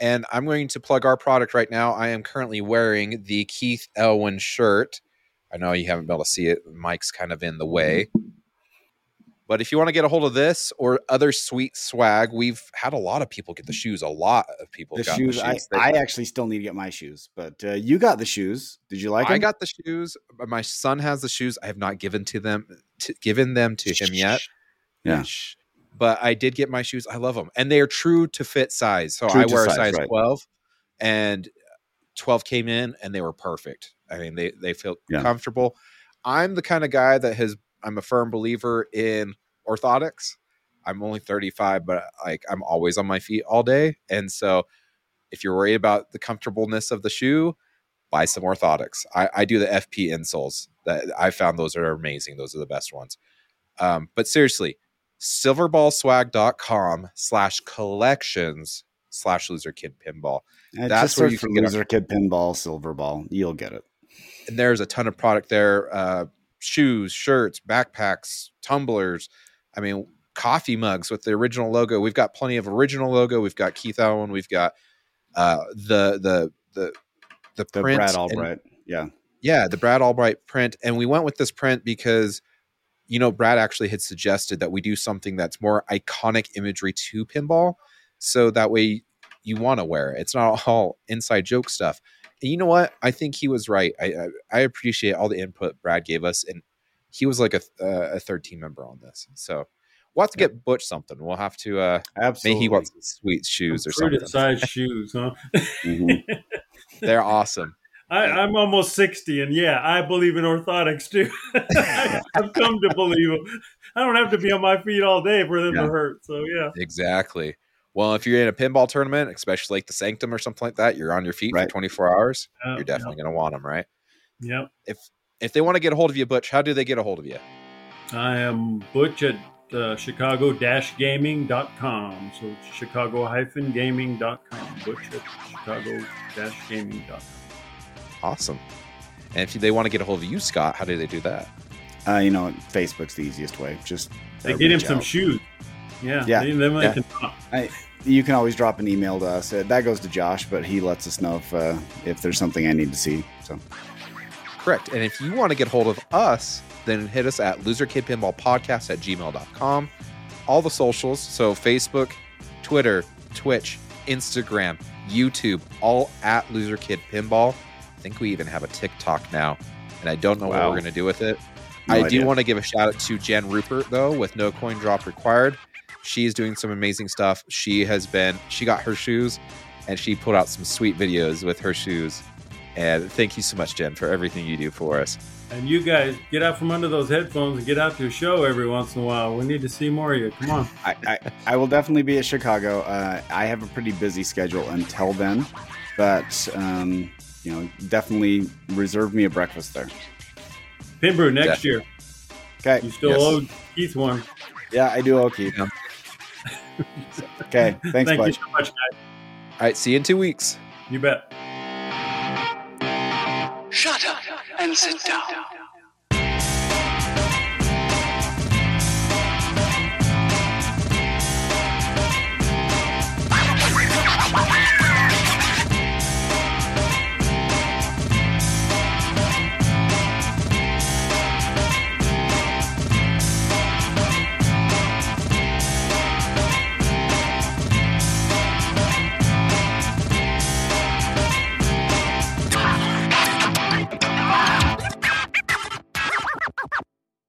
And I'm going to plug our product right now. I am currently wearing the Keith Elwin shirt. I know you haven't been able to see it. Mike's kind of in the way. But if you want to get a hold of this or other sweet swag, we've had a lot of people get the shoes. A lot of people The got shoes, the I, shoes. They- I actually still need to get my shoes, but uh, you got the shoes. Did you like I them? got the shoes. My son has the shoes. I have not given to them, to, given them to him yet. Yeah. But I did get my shoes. I love them, and they are true to fit size. So True I wear a size, size right. twelve, and twelve came in, and they were perfect. I mean, they they feel Yeah. comfortable. I'm the kind of guy that has. I'm a firm believer in orthotics. I'm only 35, but like I'm always on my feet all day, and so if you're worried about the comfortableness of the shoe, buy some orthotics. I, I do the FP insoles. That I found those are amazing. Those are the best ones. Um, but seriously, silverballswag.com slash collections slash loser kid pinball. Uh, that's where you can get loser kid pinball, silver ball. You'll get it. And there's a ton of product there. Uh, shoes, shirts, backpacks, tumblers. I mean, coffee mugs with the original logo. We've got plenty of original logo. We've got Keith Elwin. We've got uh, the the the the The print Brad and- Albright. yeah. yeah, the Brad Albright print. And we went with this print because, you know, Brad actually had suggested that we do something that's more iconic imagery to pinball. So that way you want to wear it. It's not (laughs) all inside joke stuff. And you know what? I think he was right. I I, I appreciate all the input Brad gave us. And he was like a, uh, a third team member on this. So we'll have to get Butch something. We'll have to, uh, Absolutely. maybe he wants sweet shoes or something. Size shoes, huh? Mhm. (laughs) They're awesome. I, I'm almost 60, and yeah, I believe in orthotics too. (laughs) I've come to believe them. I don't have to be on my feet all day for them Yeah. to hurt. So, yeah. Exactly. Well, if you're in a pinball tournament, especially like the Sanctum or something like that, you're on your feet Right. for 24 hours. Yeah, You're definitely going to want them, right? Yep. If if they want to get a hold of you, Butch, how do they get a hold of you? I am Butch at uh, chicago-gaming.com. So it's chicago-gaming.com. Butch at chicago-gaming.com. Awesome. And if they want to get a hold of you, Scott, how do they do that? Uh, you know, Facebook's the easiest way. Just They uh, get him reach some shoes. Yeah. Yeah, They, then they yeah. can talk. You can always drop an email to us. Uh, that goes to Josh, but he lets us know if uh, if there's something I need to see. So Correct. And if you want to get hold of us, then hit us at loserkidpinballpodcast at gmail.com. All the socials, so Facebook, Twitter, Twitch, Instagram, YouTube, all at Loser Kid Pinball. I think we even have a TikTok now, and I don't know what we're going to do with it. No I do want to give a shout out to Jen Rupert, though, with no coin drop required. She's doing some amazing stuff. She has been, she got her shoes and she put out some sweet videos with her shoes. And thank you so much, Jen, for everything you do for us. And you guys get out from under those headphones and get out to a show every once in a while. We need to see more of you. Come on. I, I, I will definitely be at Chicago. Uh, I have a pretty busy schedule until then, but um, you know, definitely reserve me a breakfast there. Pinbrew next year. Okay. You still Yes. owe Keith one. Yeah, I do. Okay. Yeah. Okay. (laughs) Thanks, Thank you so much, guys. All right, see you in two weeks. You bet. Shut up and sit down.